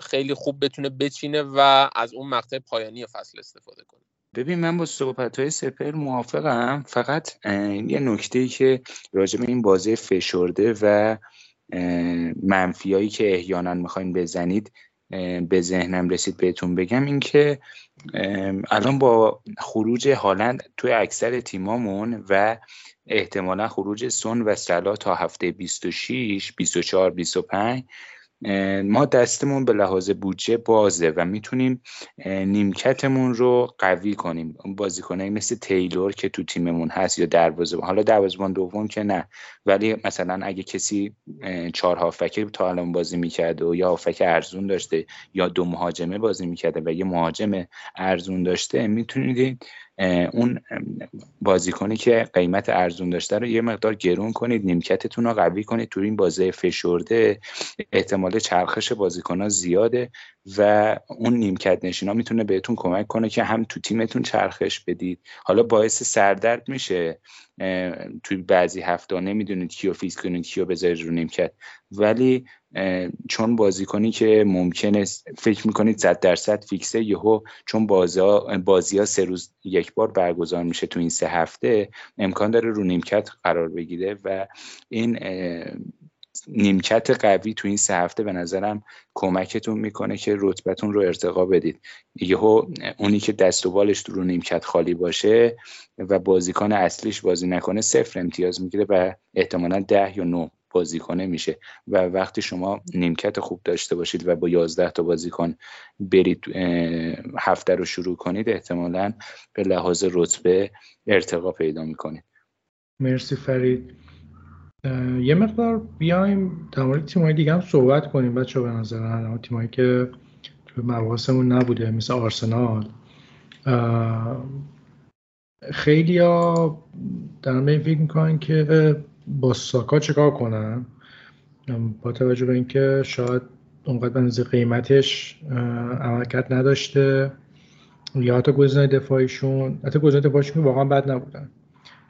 Speaker 2: خیلی خوب بتونه بچینه و از اون مقطع پایانی فصل استفاده کنه.
Speaker 3: ببین من با صحبت های سپر موافقم. فقط یه نکته ای که راجع به این بازی فشرده و منفیایی که احیانا می‌خواین بزنید به ذهنم رسید بهتون بگم اینکه الان با خروج هالند توی اکثر تیمامون و احتمالا خروج سون و سلا تا هفته 26 24 25 ما دستمون به لحاظ بودجه بازه و می‌تونیم نیمکتمون رو قوی کنیم. بازیکنایی مثل تیلور که تو تیممون هست یا دروازه‌بان حالا دروازه‌بان دوم که نه. ولی مثلا اگه کسی چهار هافکی تا الان بازی می‌کرده و یا هافک ارزون داشته یا دو مهاجمه بازی می‌کرده و یه مهاجم ارزون داشته می‌تونید اون بازیکنی که قیمت ارزون داشته رو یه مقدار گرون کنید نیمکتتون رو قوی کنید. تو این بازی فشرده احتمال چرخش بازیکن ها زیاده و اون نیمکت نشینا می‌تونه بهتون کمک کنه که هم تو تیمتون چرخش بدید. حالا باعث سردرد میشه. توی بعضی هفته نمی‌دونید کیو فیکس کنید کیو بذارید رو نیمکت. ولی چون بازیکنی که ممکنه فکر می‌کنید صد درصد فیکسه یهو چون بازی ها سه روز یک بار برگزار میشه تو این سه هفته امکان داره رو نیمکت قرار بگیره و این نیمکت قوی تو این سه هفته به نظرم کمکتون می‌کنه که رتبتون رو ارتقا بدید. یهو اونی که دست و بالش رو نیمکت خالی باشه و بازیکن اصلیش بازی نکنه صفر امتیاز می‌گیره و احتمالا ده یا نه بازیکنه میشه. و وقتی شما نیمکت خوب داشته باشید و با 11 تا بازیکن برید هفته رو شروع کنید احتمالا به لحاظ رتبه ارتقا پیدا می‌کنید.
Speaker 1: مرسی فرید. یه مقدار بیایم در مورد تیم‌های دیگه هم صحبت کنیم بچه به نظر تیمایی که تو مباحثمون نبوده مثل آرسنال. خیلی ها در این فکر می‌کنن که با ساکا چکار کنن با توجه به اینکه شاید اونقدر به قیمتش عملکرد نداشته. یا حتی گزینه دفاعیشون حتی گزینه دفاعیشون واقعا بد نبودن.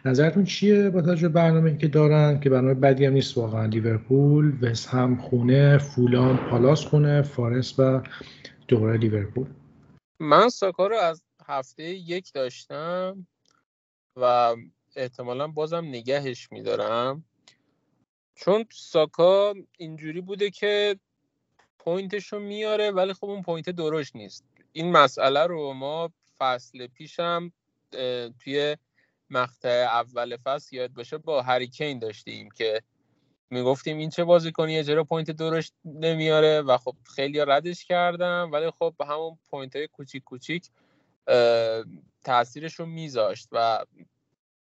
Speaker 1: نظرتون چیه با توجه برنامه که دارن؟ که برنامه بدی هم نیست واقعا. لیورپول وست هم خونه فولان پالاس خونه فارس و دوباره لیورپول.
Speaker 2: من ساکا رو از هفته یک داشتم و احتمالا بازم نگهش میدارم. چون ساکا اینجوری بوده که point ش رو میاره ولی خب اون point درشت نیست. این مسئله رو ما فصل پیشم توی مقطع اول فصل یادت باشه با هری کین داشتیم که می‌گفتیم این چه بازیکنی چرا point درشت نمیاره و خب خیلی ردش کردم ولی خب همون point های کوچیک کوچیک تاثیرش رو میذاشت و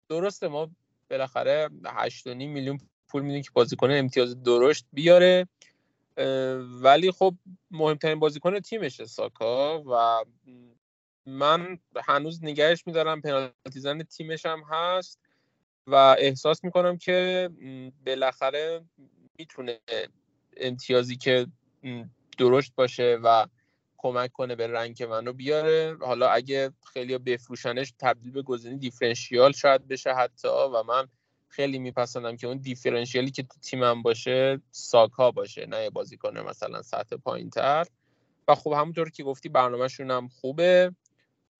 Speaker 2: درسته ما بالاخره 8.5 میلیون پول میدیم که بازیکن امتیاز درشت بیاره ولی خب مهمترین بازیکن تیمشه ساکا و من هنوز نگهش میدارم پنالتی زن تیمش هم هست و احساس می‌کنم که بالاخره می‌تونه امتیازی که درشت باشه و کمک کنه به rank منو بیاره. حالا اگه خیلی بفروشنش تبدیل به گزینه differential شاید بشه حتی و من خیلی میپسندم که اون differential ی که تو تیمم باشه ساکا باشه نه بازی کنه مثلا سطح پایین تر و خب همونطور که گفتی برنامهشون هم خوبه.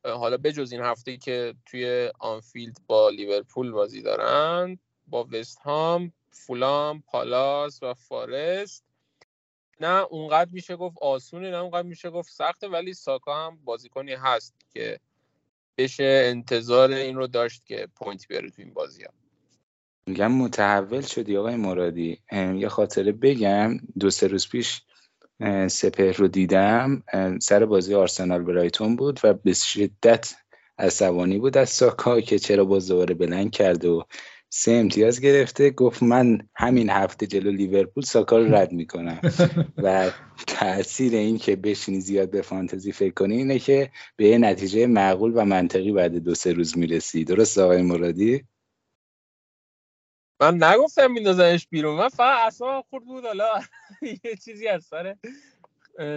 Speaker 2: حالا بجز این هفته که توی آنفیلد با لیورپول بازی دارن با وست هام فولام پالاس و فارست نه اونقدر میشه گفت آسونه نه اونقدر میشه گفت سخته ولی ساکا هم بازیکنی هست که بشه انتظار این رو داشت که point بیاره تو این بازی ها.
Speaker 3: میگم متحول شدی آقای مرادی. یه خاطره بگم. دو سه روز پیش سپهر رو دیدم. سر بازی آرسنال برایتون بود و به شدت عصبانی بود از ساکا که چرا باز دوباره blank کرده و سه امتیاز گرفته. گفت من همین هفته جلو لیورپول ساکا رو رد می‌کنم. و تاثیر این که بشینی زیاد به فانتزی فکر کنی اینه که به یه نتیجه معقول و منطقی بعد دو سه روز می‌رسی. درست آقای مرادی؟
Speaker 2: من نگفتم میندازنش بیرون. من فقط اعصابم خورد بود. حالا یه چیزی از سر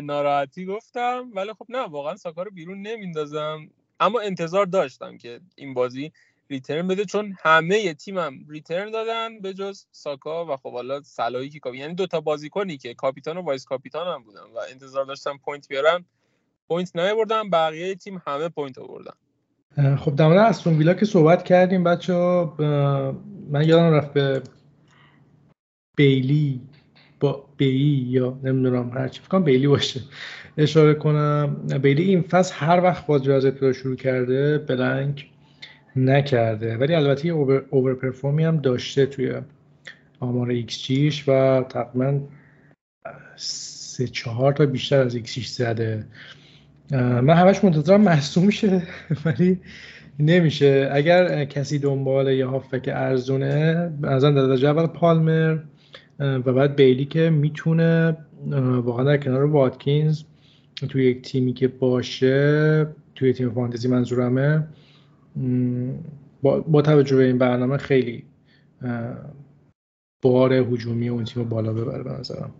Speaker 2: ناراحتی گفتم. ولی خب نه واقعا ساکا رو بیرون نمیندازم. اما انتظار داشتم که این بازی return بده چون همه تیمم return دادن به جز ساکا و خب حالا صلاحی که کاپی یعنی دوتا بازیکنی که کاپیتان و vice کاپیتان هم بودن و انتظار داشتم point بیارن point نیاوردن بقیه تیم همه point آوردن.
Speaker 1: خب در مورد استون ویلا که صحبت کردیم بچه‌ها من یادم رفت به بیلی با بی یا نمی‌دونم هر چی. فکرم بیلی باشه. اشاره کنم. بیلی این فصل هر وقت بازی از ابتدا شروع کرده blank نکرده. ولی البته یه over, perform ی هم داشته توی آمار ایکس جیش و تقریبا سه چهار تا بیشتر از ایکسیش زده. من همش منتظرم محسوم شه ولی نمیشه. اگر کسی دنبال یه هافک ارزونه از در درجه اول پالمر و بعد بیلی که می‌تونه واقعا در کنار واتکینز توی یک تیمی که باشه توی تیم فانتزی منظورمه با, با توجه به این برنامه خیلی بار هجومی اون تیم بالا ببره به نظرم.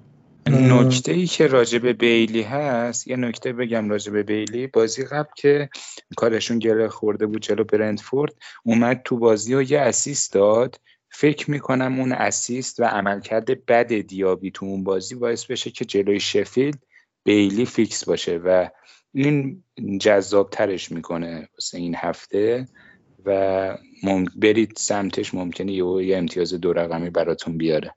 Speaker 3: نکته ای که راجع به بیلی هست یه نکته بگم راجع به بیلی. بازی قبل که کارشون گره خورده بود جلو برندفورد اومد تو بازی و یه assist داد. فکر می‌کنم اون assist و عملکرد بد دیابی تو اون بازی باعث بشه که جلوی شفیلد بیلی فیکس باشه و این جذاب ترش می‌کنه واسه این هفته و برید سمتش ممکنه یه امتیاز دو رقمی براتون بیاره.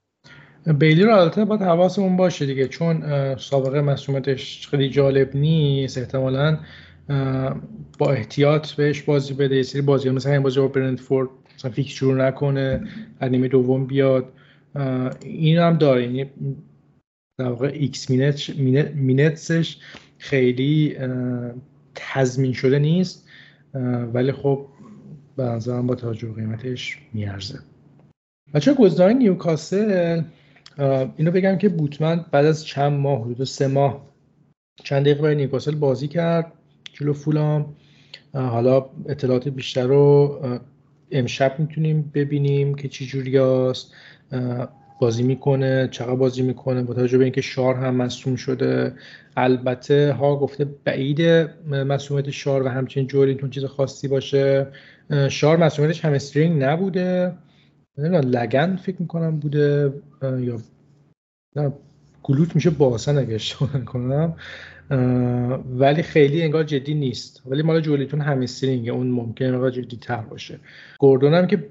Speaker 1: بیلی رو البته باید حواسمون باشه دیگه چون سابقه مصدومیتش خیلی جالب نیست احتمالا با احتیاط بهش بازی بده یه سری بازی مثلا این بازی با برندفورد مثلا شروع نکنه از نیمه دوم بیاد این هم داره یعنی در واقع x minute minutes ش خیلی تضمین شده نیست ولی خب به نظرم با توجه قیمتش میارزه. بچه گزینه‌های نیوکاسل اینو بگم که بوتمن بعد از چند ماه حدود سه ماه چند دقیقه برای نیوکاسل بازی کرد جلو فولام. حالا اطلاعات بیشتر رو امشب می‌تونیم ببینیم که چی جوری بازی می‌کنه چقدر بازی می‌کنه با توجه به اینکه شار هم مصوم شده. البته ها گفته بعید مسئولیت شار و همچنین جوری چیز خاصی باشه. شار مسئولیتش هم استرینگ نبوده. نمی‌دونم لگن فکر می‌کنم بوده. یا نه گلوت میشه باسن اگه اشتباه کنم ولی خیلی انگار جدی نیست. ولی مال جولیتون همسترینگه اون ممکنه انگار جدی تر باشه. گوردون هم که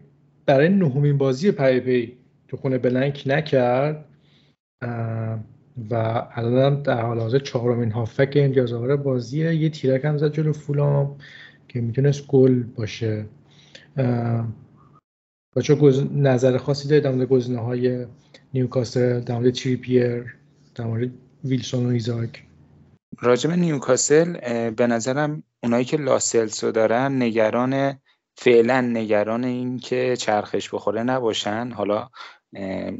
Speaker 1: برای نهمین بازی پی پی تو خونه بلنک نکرد و الان در حال حاضر چهارمین هافبک امتیاز آور بازیه. یه تیرک هم زد جلو فولام که می‌تونست گل باشه. بچه‌ها نظر خاصی دارید در گزینه های نیوکاسل در مورد تریپیر در مورد ویلسون و ایزاک؟
Speaker 3: راجب نیوکاسل به نظرم اونایی که لاسلس رو دارن نگران فعلا نگران این که چرخش بخوره نباشن. حالا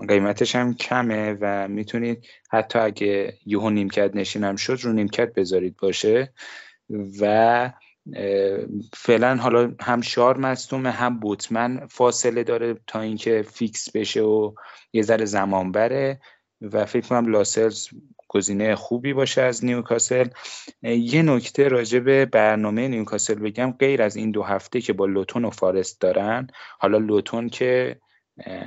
Speaker 3: قیمتش هم کمه و می‌تونید حتی اگه یهو نیمکت نشینم شد رو نیمکت بذارید باشه و فعلا حالا هم شار مصدومه هم بوتمن فاصله داره تا اینکه فیکس بشه و یه ذره زمان بره و فکر کنم لاسلز گزینه خوبی باشه از نیوکاسل. یه نکته راجع به برنامه نیوکاسل بگم غیر از این دو هفته که با لوتون و فارست دارن حالا لوتون که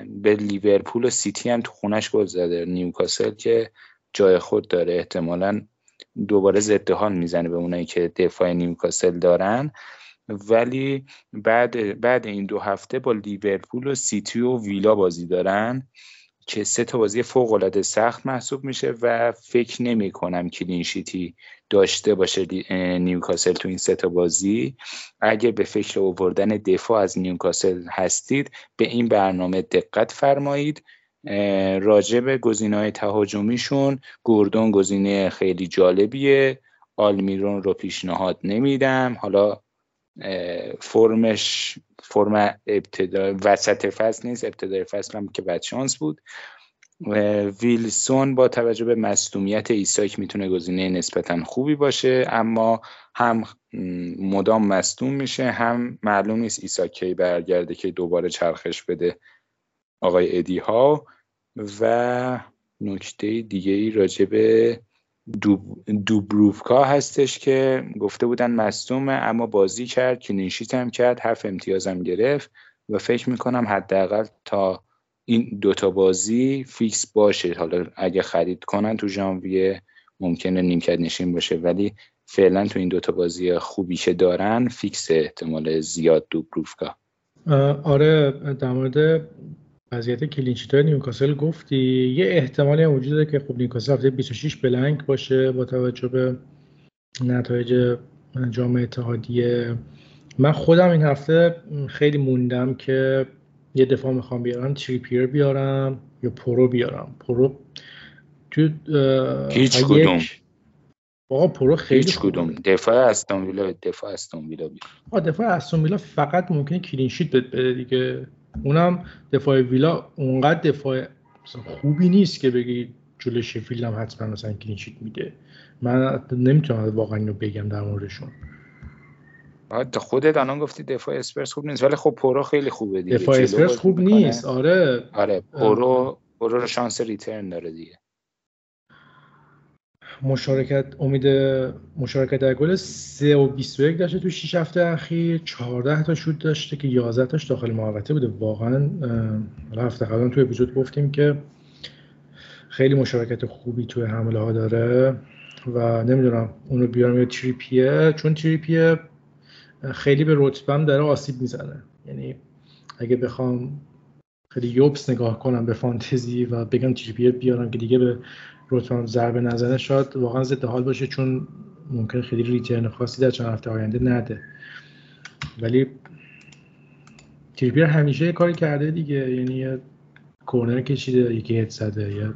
Speaker 3: به لیورپول و سیتی هم تو خونش گل زده. نیوکاسل که جای خود داره. احتمالا دوباره ضد حال می‌زنه به اونایی که دفاع نیوکاسل دارن. ولی بعد بعد این دو هفته با لیورپول و سیتی و ویلا بازی دارن که سه تا بازی فوق العاده سخت محسوب میشه و فکر نمی کنم clean sheet ی داشته باشه نیوکاسل تو این سه تا بازی. اگه به فکر آوردن دفاع از نیوکاسل هستید به این برنامه دقت فرمایید. راجع به گزینه تهاجمیشون گوردون گزینه خیلی جالبیه. آلمیرون رو پیشنهاد نمیدم. حالا فرمش فرم ابتدا وسط فصل نیست. ابتدای فصل هم که بد شانس بود. ویلسون با توجه به مصدومیت ایساک می‌تونه گزینه نسبتا خوبی باشه اما هم مدام مصدوم میشه هم معلوم نیست ایساکی برگرده که دوباره چرخش بده آقای ادی ها و نکته دیگه ای راجع به دوبروفکا هستش که گفته بودن مصدومه اما بازی کرد که نشیت هم کرد هفت امتیازم گرفت و فکر می‌کنم حداقل تا این دوتا بازی فیکس باشه. حالا اگه خرید کنن تو ژانویه ممکنه نیمکت نشین باشه ولی فعلا تو این دوتا بازی خوبی که دارن فیکس احتمال زیاد دوبراوکا
Speaker 1: آره در مورد وضعیت clean sheet های نیوکاسل گفتی. یه احتمالی هم وجود داره که خب نیوکاسل هفته 26 blank باشه با توجه به نتایج جام اتحادیه. من خودم این هفته خیلی موندم که یه دفاع می‌خوام بیارم تریپیر بیارم یا پرو بیارم. پرو تو
Speaker 3: هیچ کدوم.
Speaker 1: آقا پرو خیلی
Speaker 3: هیچ کدوم. دفاع استون ویلا دفاع استون ویلا
Speaker 1: آقا دفاع استون ویلا فقط ممکنه clean sheet بده دیگه. اونم دفاع ویلا اونقدر دفاع خوبی نیست که بگی جلوی شفیلد هم حتما مثلا clean sheet میده. من نمی‌تونم واقعا اینو بگم در موردشون.
Speaker 3: خودت الان گفتی دفاع اسپرز خوب نیست ولی خب پرو خیلی خوبه دیگه.
Speaker 1: دفاع اسپرز خوب نیست. آره.
Speaker 3: آره پرو پرو رو شانس return داره دیگه.
Speaker 1: مشارکت امید مشارکت در گل 3 و 21 داشته تو 6 هفته اخیر. 14 تا شوت داشته که 11 تاش داخل محوطه بوده. واقعا هفته قبلا تو اپیزود گفتیم که خیلی مشارکت خوبی توی حمله ها داره و نمی‌دونم اونو بیارم یا تریپیر؟ چون تریپیر خیلی به رتبم داره آسیب می‌زنه. یعنی اگه بخوام خیلی یوبس نگاه کنم به فانتزی و بگم تریپیه بیارم که دیگه به رتبم ضربه نزنه شاید واقعا ضد حال باشه چون ممکن خیلی ریترن خاصی در چند هفته آینده نده. ولی تریپیر همیشه یه کاری کرده دیگه. یعنی یه کورنر کشیده یکی هد زده یا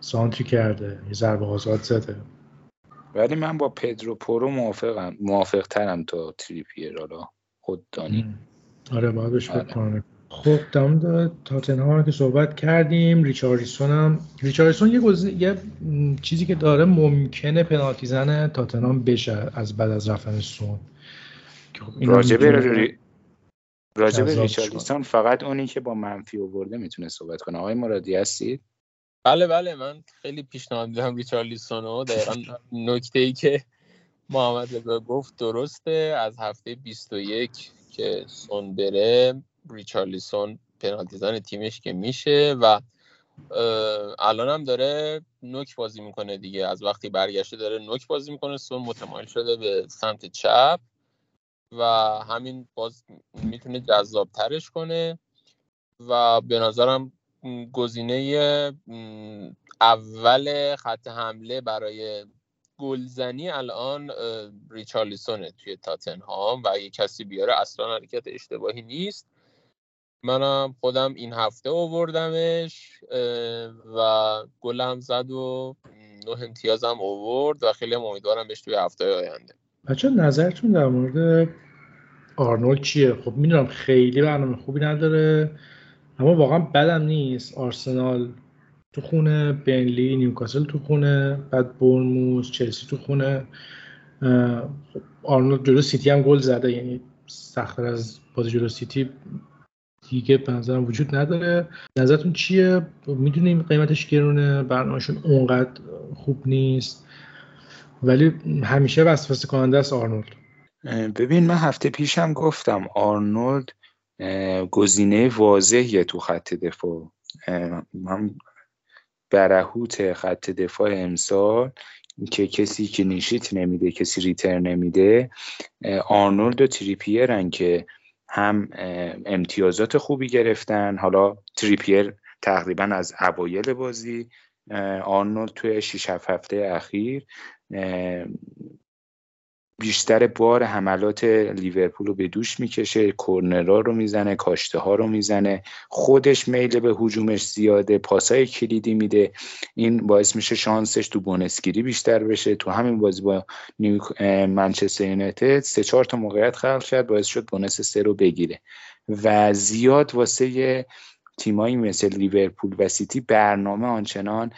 Speaker 1: سانتری کرده یه ضربه آزاد زده.
Speaker 3: ولی من با پدرو پرو موافقم. موافق ترم تا تریپیر حالا خود دانی.
Speaker 1: آره باید بهش آره. خب در تاتنهام که صحبت کردیم. ریچاریسون هم. ریچاریسون یه, یه چیزی که داره ممکنه پنالتی زن تاتنهام بشه از بعد از رفتن سون.
Speaker 3: خب راجبه ری... ریچاریسون فقط اونی که با منفی آورده می‌تونه صحبت کنه. آقای مرادی هستید؟
Speaker 2: بله بله من خیلی پیشنهاد میدم ریچارلیسون دقیقا نکته ای که محمد رضا گفت درسته. از هفته 21 که سون بره ریچارلیسون پنالتی زن تیمش که میشه و الان هم داره نوک بازی می‌کنه دیگه. از وقتی برگشته داره نوک بازی می‌کنه سون متمایل شده به سمت چپ و همین باز می‌تونه جذاب ترش کنه و به نظرم گزینه اول خط حمله برای گلزنی الان ریچارلیسونه توی تاتنهام و اگه کسی بیاره اصلا حرکت اشتباهی نیست. منم خودم این هفته آوردمش و گلم زد و نه امتیازم آورد و خیلی امیدوارم بهش توی هفته آینده.
Speaker 1: بچه نظرتون در مورد آرنولد چیه؟ خب می‌دونم خیلی برنامه خوبی نداره. اما واقعا بدم نیست. آرسنال تو خونه برنلی نیوکاسل تو خونه بعد بورنموث چلسی تو خونه. آرنولد جلو سیتی هم گل زده یعنی سختتر از بازی جلو سیتی دیگه به نظرم وجود نداره. نظرتون چیه؟ می‌دونیم قیمتش گرونه برنامهشون اونقدر خوب نیست. ولی همیشه وسوسه کننده است آرنولد.
Speaker 3: ببین من هفته پیشم گفتم آرنولد گزینه واضحیه تو خط دفاع. من برهوت خط دفاع امسال که کسی که clean sheet نمیده کسی return نمیده. آرنولد و تریپیرن که هم امتیازات خوبی گرفتن. حالا تریپیر تقریبا از اوایل بازی آرنولد توی 6 هفته اخیر بیشتر بار حملات لیورپول رو به دوش می‌کشه کورنرا رو می‌زنه کاشته ها رو می‌زنه. خودش میل به حجومش زیاده پاسای کلیدی میده. این باعث میشه شانسش تو بونسگیری بیشتر بشه. تو همین بازی با منچستر یونایتد سه چهار تا موقعیت خلق کرد باعث شد بونس سه رو بگیره. و زیاد واسه تیمایی مثل لیورپول و سیتی برنامه آنچنان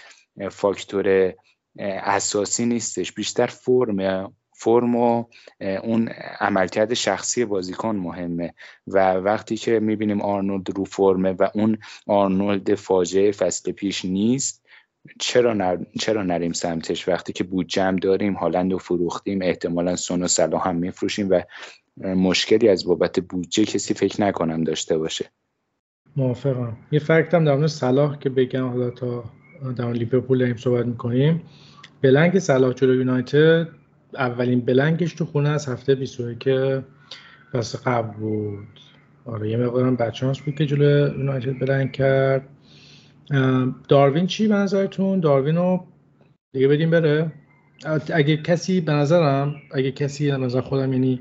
Speaker 3: فاکتور اساسی نیستش. بیشتر فرم فرم و اون عملکرد شخصی بازیکن مهمه. و وقتی که می‌بینیم آرنولد رو فرمه و اون آرنولد فاجعه فصل پیش نیست چرا, نر... چرا نریم سمتش؟ وقتی که بودجم داریم هالند رو فروختیم احتمالا سون و صلاح هم میفروشیم و مشکلی از بابت بودجه کسی فکر نکنم داشته باشه.
Speaker 1: موافقم. یه فکت هم در صلاح که بگم حالا تا در لیورپول داریم صحبت می‌کنیم. بلنگ صلاح جلو یونایتد اولین بلنگش تو خونه از هفته 21 پس قبل بود. آره یه مقدارم بچانس بود که جلو یونایتد بلنگ کرد. داروین چی به نظرتون؟ داروین رو دیگه بدیم بره؟ اگه کسی به نظرم اگه کسی به نظر خودم یعنی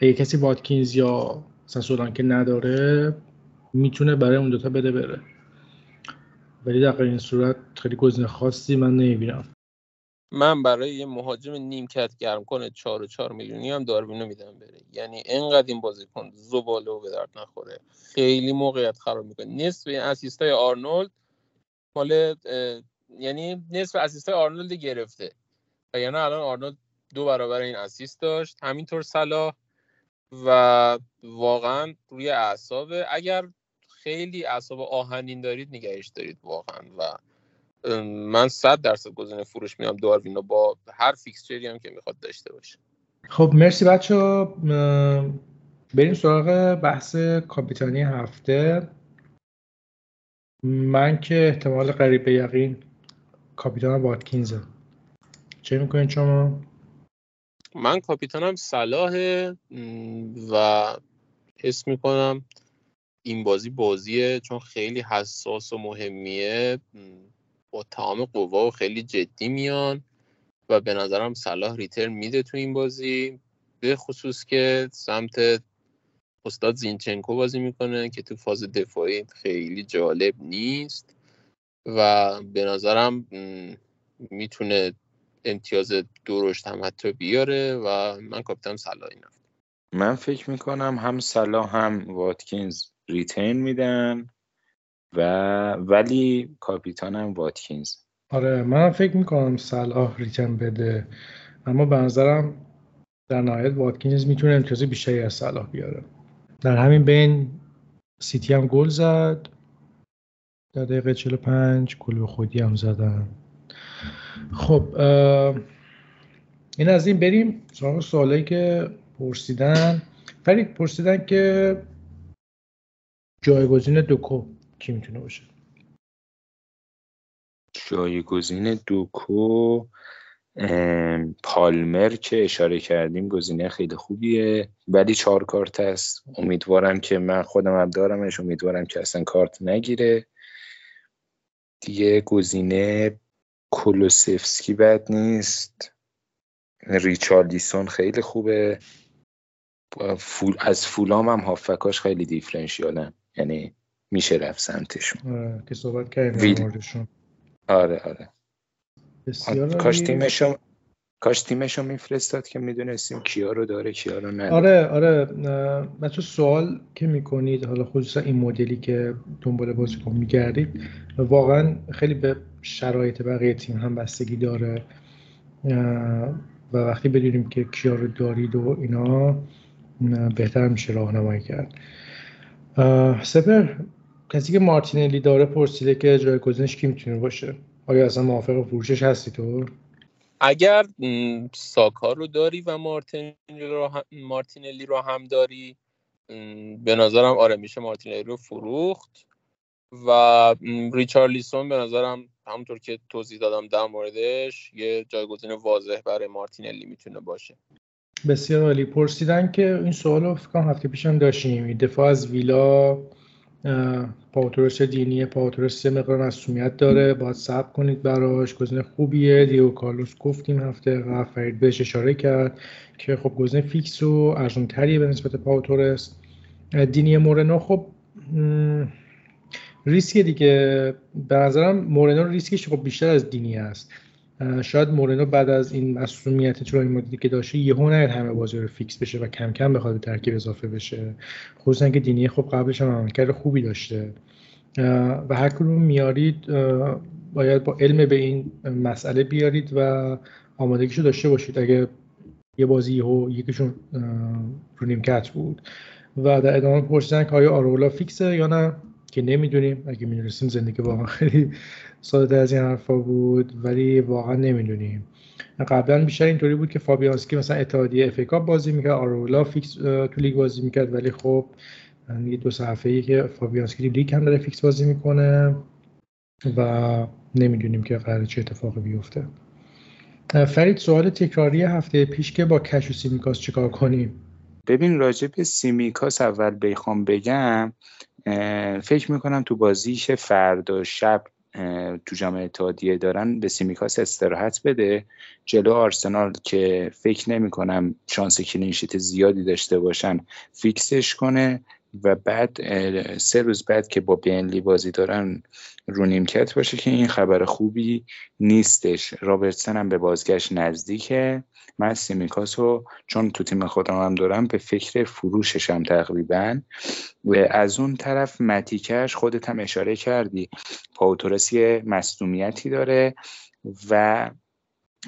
Speaker 1: اگه کسی واتکینز یا مثلا که نداره می‌تونه برای اون دوتا بده بره. ولی در این صورت خیلی گزینه خاصی من نمی‌بینم.
Speaker 2: من برای یه مهاجم نیمکت گرم کنه 4 و 4 میلیونی هم داروینو میدم بره. یعنی اینقدر این بازیکن زباله و به درد نخوره. خیلی موقعیت خراب می‌کنه. نصف اسیستای آرنولد مال یعنی نصف اسیستای آرنولد گرفته. و یعنی الان آرنولد دو برابر این اسیست داشت. همینطور صلاح و واقعا روی اعصاب اگر خیلی اعصاب آهنین دارید نگهش دارید واقعا. و من صد درصد گزینه فروش میام داروینو با هر فیکسچری هم که می‌خواد داشته باشه.
Speaker 1: خب مرسی بچه بریم سراغ بحث کاپیتانی هفته. من که احتمال قریب یقین کاپیتان واتکینزه. چه می‌کنین شما؟
Speaker 2: من کاپیتانم صلاحه و حس می‌کنم این بازی بازیه چون خیلی حساس و مهمیه. با تمام قوا و خیلی جدی میان و به نظرم صلاح ریترن میده تو این بازی به خصوص که سمت استاد زینچنکو بازی می‌کنه که تو فاز دفاعی خیلی جالب نیست و به نظرم می‌تونه امتیاز درشت هم حتی بیاره و من کاپیتان صلاح این
Speaker 3: من فکر می‌کنم هم صلاح هم واتکینز ریتین میدن. و ولی کاپیتانم واتکینز.
Speaker 1: آره من فکر می‌کنم صلاح ریتن بده. اما به نظرم در نهایت واتکینز می‌تونه امتیاز بیشتری از صلاح بیاره. در همین بین سیتی هم گل زد. در دقیقه 45 گل به خودی هم زدن. خب این از این بریم سراغ سوالایی که پرسیدن. فرید پرسیدن که جایگزین دوکو کی می‌تونه باشه؟
Speaker 3: جایگزین دوکو پالمر که اشاره کردیم گزینه خیلی خوبیه. ولی چهار کارت است امیدوارم که من خودم هم دارمش. امیدوارم که اصلا کارت نگیره. دیگه گزینه کولوسفسکی بد نیست. ریچارلیسون خیلی خوبه. فول از فولام هم هافکاش خیلی دیفرنشیالن. یعنی میشه رفت سمتشون.
Speaker 1: آره، که صحبت کردیم موردشون.
Speaker 3: آره آره. کاش تیمشون کاش تیمشو میفرستاد که می‌دونستیم کیا رو داره کیا رو نداره.
Speaker 1: آره آره. بچه سوال که می‌کنید حالا خصوصا این مدلی که دنبال بازیکن میگردید واقعا خیلی به شرایط بقیه تیم هم بستگی داره و وقتی بدونیم که کیا رو دارید و اینا بهتر میشه راهنمایی کرد. سپر کسی که مارتینلی داره پرسیده که جایگزینش کی می‌تونه باشه؟ آیا اصلا موافق فروشش هستی تو؟
Speaker 2: اگر ساکا رو داری و مارتینلی رو هم, مارتینلی رو هم داری به نظرم آره میشه مارتینلی رو فروخت و ریچارلیسون به نظرم همونطور که توضیح دادم در موردش یه جایگزین واضح برای مارتینلی می‌تونه باشه.
Speaker 1: بسیار عالی. پرسیدن که این سوال رو فکر هفته پیشم داشتیم. دفاع از ویلا پائو تورس دینی پائو تورس مقدار مسئولیت داره. باید صبر کنید براش. گزینه خوبیه. دیگو کارلوس گفتیم هفته قبل فرید بهش اشاره کرد که خب گزینه فیکس و ارزون تریه به نسبت پائو تورس. دینی مورنو خب ریسک دیگه. به نظرم مورنو ریسکش خب بیشتر از دینی است. شاید مورنو بعد از این مسئولیت این مدتی که داشته یهو نه همه بازی رو فیکس بشه و کم کم بخواد به ترکیب اضافه بشه. خصوصا که دینی خب قبلش هم عملکرد خوبی داشته. و هر کدوم میارید باید با علم به این مسئله بیارید و آمادگیشو داشته باشید. اگه یه بازی یهو یکیشون رو نیمکت بود و در ادامه پرسیدن که آیا آرولا فیکسه یا نه که نمی‌دونیم. اگه می‌دونستیم زندگی واقعا خیلی ساده از این حرفا بود ولی واقعا نمی‌دونیم. قبلا بیشتر اینطوری بود که فابیانسکی مثلا اتحادیه اف ای بازی می‌کرد آرئولا فیکس تو لیگ بازی می‌کرد ولی خب یه دو سه هفته ای که فابیانسکی لیگ هم داره فیکس بازی می‌کنه و نمی‌دونیم که قرار چه اتفاقی بیفته. فرید سوال تکراری هفته پیش که با کش و سیمیکاس چیکار کنیم؟
Speaker 3: ببین راجع به سیمیکاس اول بخوام بگم فکر می‌کنم تو بازی که فردا شب تو جام اتحادیه دارن به سیمیکاس استراحت بده. جلو آرسنال که فکر نمی کنم شانس clean sheet زیادی داشته باشن فیکسش کنه. و بعد سه روز بعد که با برنلی بازی دارن رو نیمکت باشه که این خبر خوبی نیستش. رابرتسن هم به بازگشت نزدیکه. من سیمیکاسو چون تو تیم خودم هم دارم به فکر فروششم تقریبا. و از اون طرف متیکش خودت هم اشاره کردی. پاوتورسی مصدومیتی داره و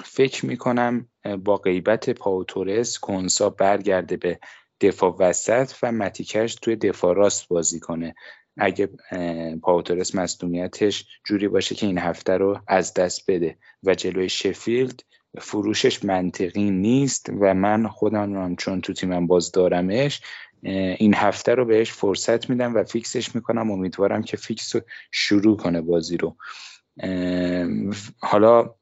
Speaker 3: فکر می‌کنم با غیبت پاوتورس کنسا برگرده به دفاع وسط و متیکش توی دفاع راست بازی کنه. اگه پاوتورس مصدومیتش جوری باشه که این هفته رو از دست بده. و جلوی شفیلد فروشش منطقی نیست و من خودم هم چون تو تیمم باز دارمش این هفته رو بهش فرصت میدم و فیکسش می‌کنم. امیدوارم که فیکس رو شروع کنه بازی رو. حالا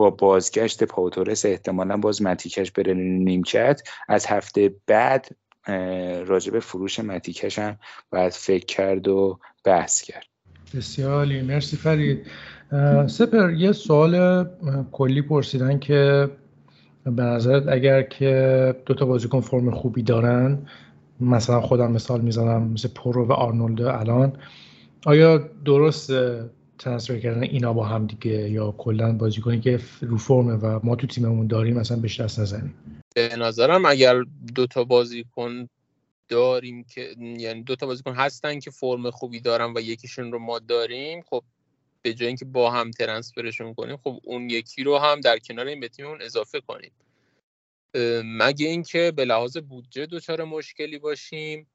Speaker 3: با بازگشت پائو تورس احتمالا باز متی کش بره نیمکت. از هفته بعد راجب فروش متی کش هم باید فکر کرد و بحث کرد.
Speaker 1: بسیار عالی مرسی فرید. سپهر یه سوال کلی پرسیدن که به نظرت اگر که دوتا بازیکن فرم خوبی دارن مثلا خودم مثال می‌زنم مثل پرو و آرنولد الان آیا درست transfer کردن اینا با هم دیگه یا کلا بازیکنی که رو فرمه و ما تو تیممون داریم مثلا بهش دست نزنیم.
Speaker 2: به نظرم اگر دوتا بازیکن داریم که یعنی دوتا بازیکن هستن که فرم خوبی دارن و یکیشون رو ما داریم خب به جای اینکه با هم transfer شون کنیم خب اون یکی رو هم در کنار این به اضافه کنیم. مگه اینکه به لحاظ بودجه دچار مشکلی باشیم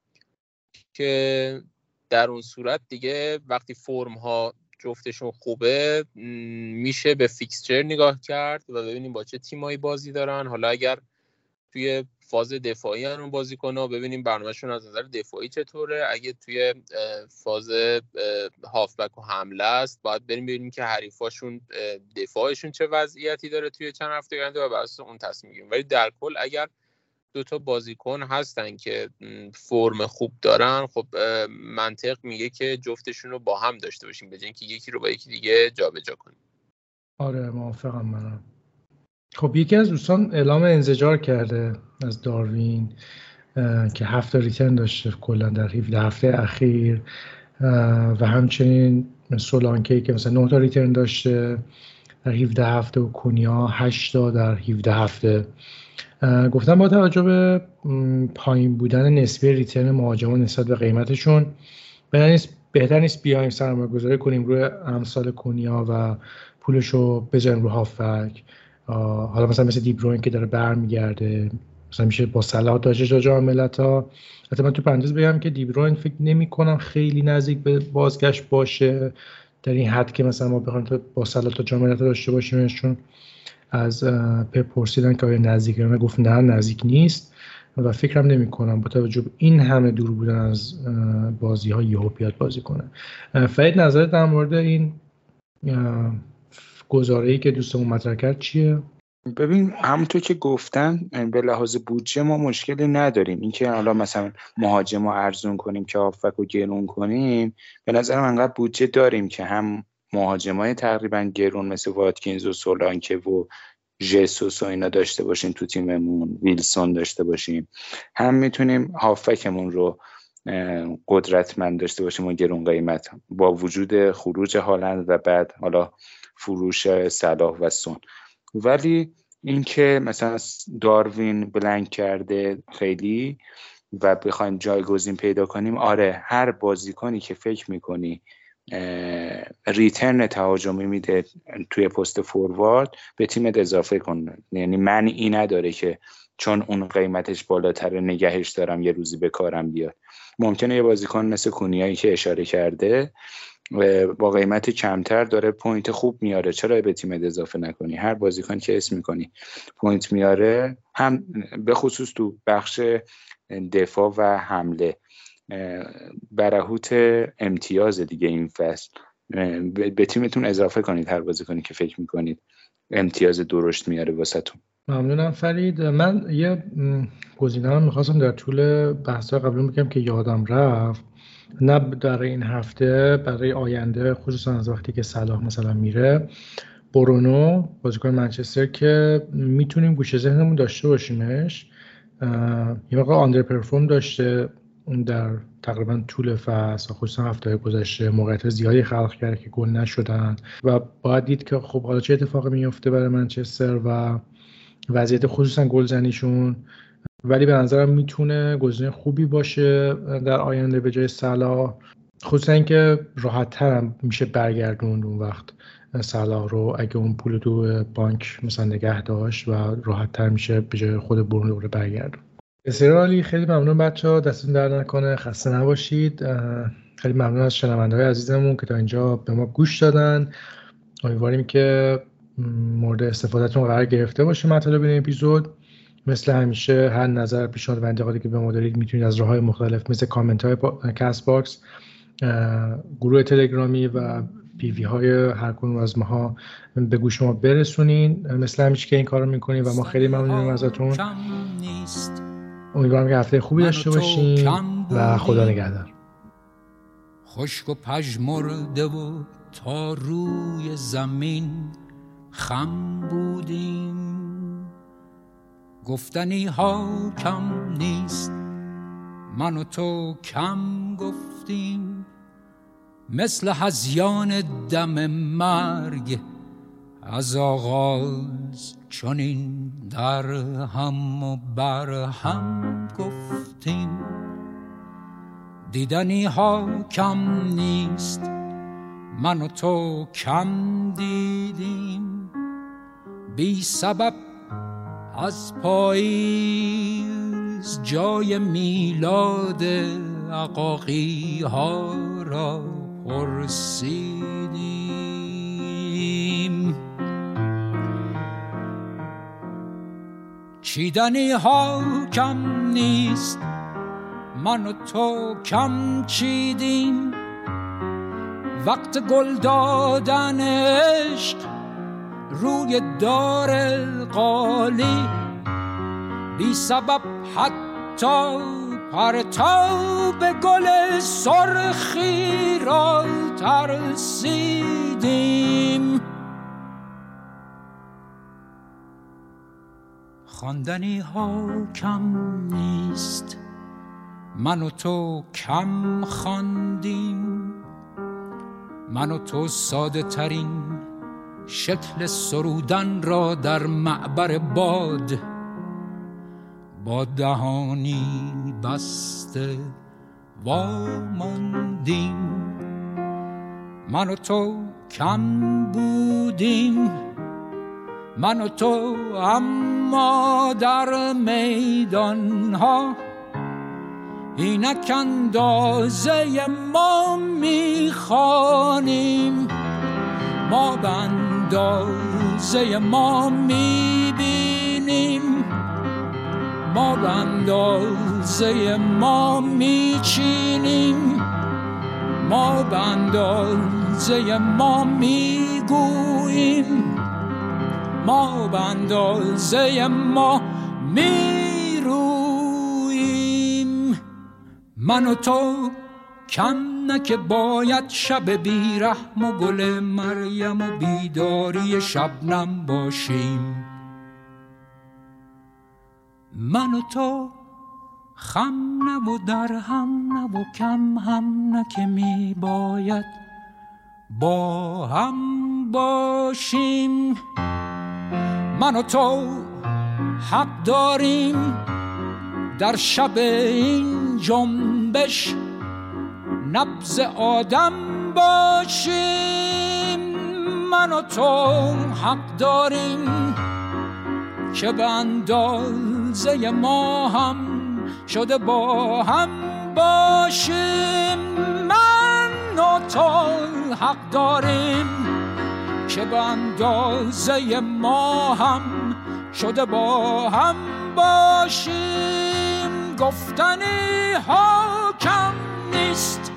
Speaker 2: که در اون صورت دیگه وقتی فرم ها جفتشون خوبه میشه به فیکسچر نگاه کرد و ببینیم با چه تیمایی بازی دارن. حالا اگر توی فاز دفاعی هم بازی کنه ببینیم برنامهشون از نظر دفاعی چطوره. اگه توی فاز هافبک و حمله است باید بریم ببینیم که حریفاشون دفاعشون چه وضعیتی داره توی چند هفته آینده و بر اون تصمیم می‌گیریم. ولی در کل اگر دو تا بازیکن هستن که فرم خوب دارن. خب منطق میگه که جفتشون رو با هم داشته باشیم به اینکه یکی رو با یکی دیگه جابجا کنیم.
Speaker 1: آره موافقم منم. خب یکی از دوستان اعلام انزجار کرده از داروین که هفته ریترن داشته کلا در 17 هفته اخیر. و همچنین سولانکی که مثلا 9 تا ریترن داشته. در 17 هفته و کونیا 8 تا در 17 هفته. گفتم با توجه به پایین بودن نسبی ریترن مهاجمان نسبت به قیمتشون بهتر نیست بهتر نیست بیایم سرمایه گذاری کنیم روی امثال کونیا و پولش رو بذاریم رو هافک. حالا مثلا مثل دیبروین که داره برمیگرده مثلا میشه با صلاح تاجش را جام ها حتی من تو پرانتز بگم که دیبروین فکر نمی کنم خیلی نزدیک به بازگشت باشه. در این حد که مثلا ما بخوایم با صلاح تا جام داشته باشیم چون از پپ پرسیدن که آیا نزدیک من گفت نه نزدیک نیست. و فکرم نمی کنم با توجه به این همه دور بودن از بازی ها یهو بیاد بازی کنه. فرید نظرت در مورد این گزاره ای که دوستمون مطرح کرد چیه؟
Speaker 3: ببین همونطور که گفتن به لحاظ بودجه ما مشکلی نداریم. اینکه حالا مثلا مهاجم رو ارزون کنیم که آفک رو گرون کنیم به نظرم انقدر بودجه داریم که هم های تقریبا گرون مثل واتکینز و سولانکه و ژسوس و اینا داشته باشیم تو تیممون ویلسون داشته باشیم. هم می‌تونیم هافکمون رو قدرتمند داشته باشیم و گرون قیمت با وجود خروج هالند و بعد حالا فروش صلاح و سون. ولی اینکه مثلا داروین بلنک کرده خیلی و بخوایم جایگزین پیدا کنیم آره هر بازیکنی که فکر می‌کنی return تهاجمی میده توی پست فوروارد به تیمت اضافه کن. یعنی من این نداره که چون اون قیمتش بالاتر نگهش دارم یه روزی به کارم بیاد. ممکنه یه بازیکن مثل کونیایی که اشاره کرده با قیمت کمتر داره point خوب میاره. چرا به تیم اضافه نکنی؟ هر بازیکن که اسم می‌کنی پوینت میاره هم به خصوص تو بخش دفاع و حمله برهوت امتیاز دیگه این فصل. به تیمتون اضافه کنید هر بازیکنی که فکر می‌کنید امتیاز درشت میاره واسهتون.
Speaker 1: ممنونم فرید. من یه گزینه می‌خواستم در طول بحث قبل بگم که یادم رفت. نه در این هفته برای آینده خصوصا از وقتی که صلاح مثلا میره برونو بازیکن منچستر که می‌تونیم گوشه ذهنمون داشته باشیمش. یه موقع آندر پرفورم داشته در تقریبا طول فصل خصوصا هفته گذشته موقعیت زیادی خلق کرده که گل نشدن. و باید دید که خب حالا چه اتفاقی میفته برای منچستر و وضعیت خصوصا گلزنیشون. ولی به نظرم می‌تونه گزینه خوبی باشه در آینده به جای سلا خصوصا اینکه راحت ترم میشه برگردون اون وقت سلا رو. اگه اون پول تو بانک مثلا نگه داشت و راحت تر میشه به جای خود برون دوباره برگردون. بسیار عالی. خیلی ممنون بچه ها دستتون در نکنه. خسته نباشید. خیلی ممنون از شنونده های عزیزمون که تا اینجا به ما گوش دادن. امیدواریم که مورد استفادهتون قرار گرفته باشه مطالب این اپیزود. مثل همیشه هر نظر پیشنهاد و انتقادی که به ما دارید می‌تونید از راه های مختلف مثل کامنت های کست‌باکس گروه تلگرامی و پیوی های هر کدوم از ماها به گوش ما برسونین. مثل همیشه که این کار رو می‌کنین و ما خیلی ممنونیم ازتون. امیدوارم که هفته خوبی داشته باشین و خدا نگهدار.
Speaker 4: خشک و پژمرده و تا روی زمین خم بودیم. گفتنی ها کم نیست. من و تو کم گفتیم. مثل هزیان دم مرگ از آغاز چنین در هم و بر هم گفتیم. دیدنی ها کم نیست من و تو کم دیدیم. بی سبب از پاییز جای میلاد عقاقی ها را پرسیدیم. چیدنی ها کم نیست من و تو کم چیدیم. وقت گل دادن عشق روی دار قالی بی سبب حتی به گل سرخی را ترسیدیم. خواندنی ها کم نیست من و تو کم خواندیم. من و تو ساده ترین شکل سرودن را در معبر باد با دهانی بسته واماندیم من و تو کم بودیم من و تو اما در میدان ها اینک اندازه ما می‌خوانیم ما به اندازه ما می‌بینیم. ما به اندازه ما میچینیم. ما به اندازه ما می‌گوییم. ما به اندازه ما می‌رویم. من و تو کم نه که باید شب بیرحم و گل مریم و بیداری شبنم باشیم. من و تو خم نه و در هم نه و کم هم نه که می باید با هم باشیم. من و تو حق داریم در شب این جنبش نبز آدم باشیم. من و تو حق داریم که به اندازه ما هم شده با هم باشیم. من و تو حق داریم که به اندازه ما هم شده با هم باشیم. گفتنی ها کم نیست.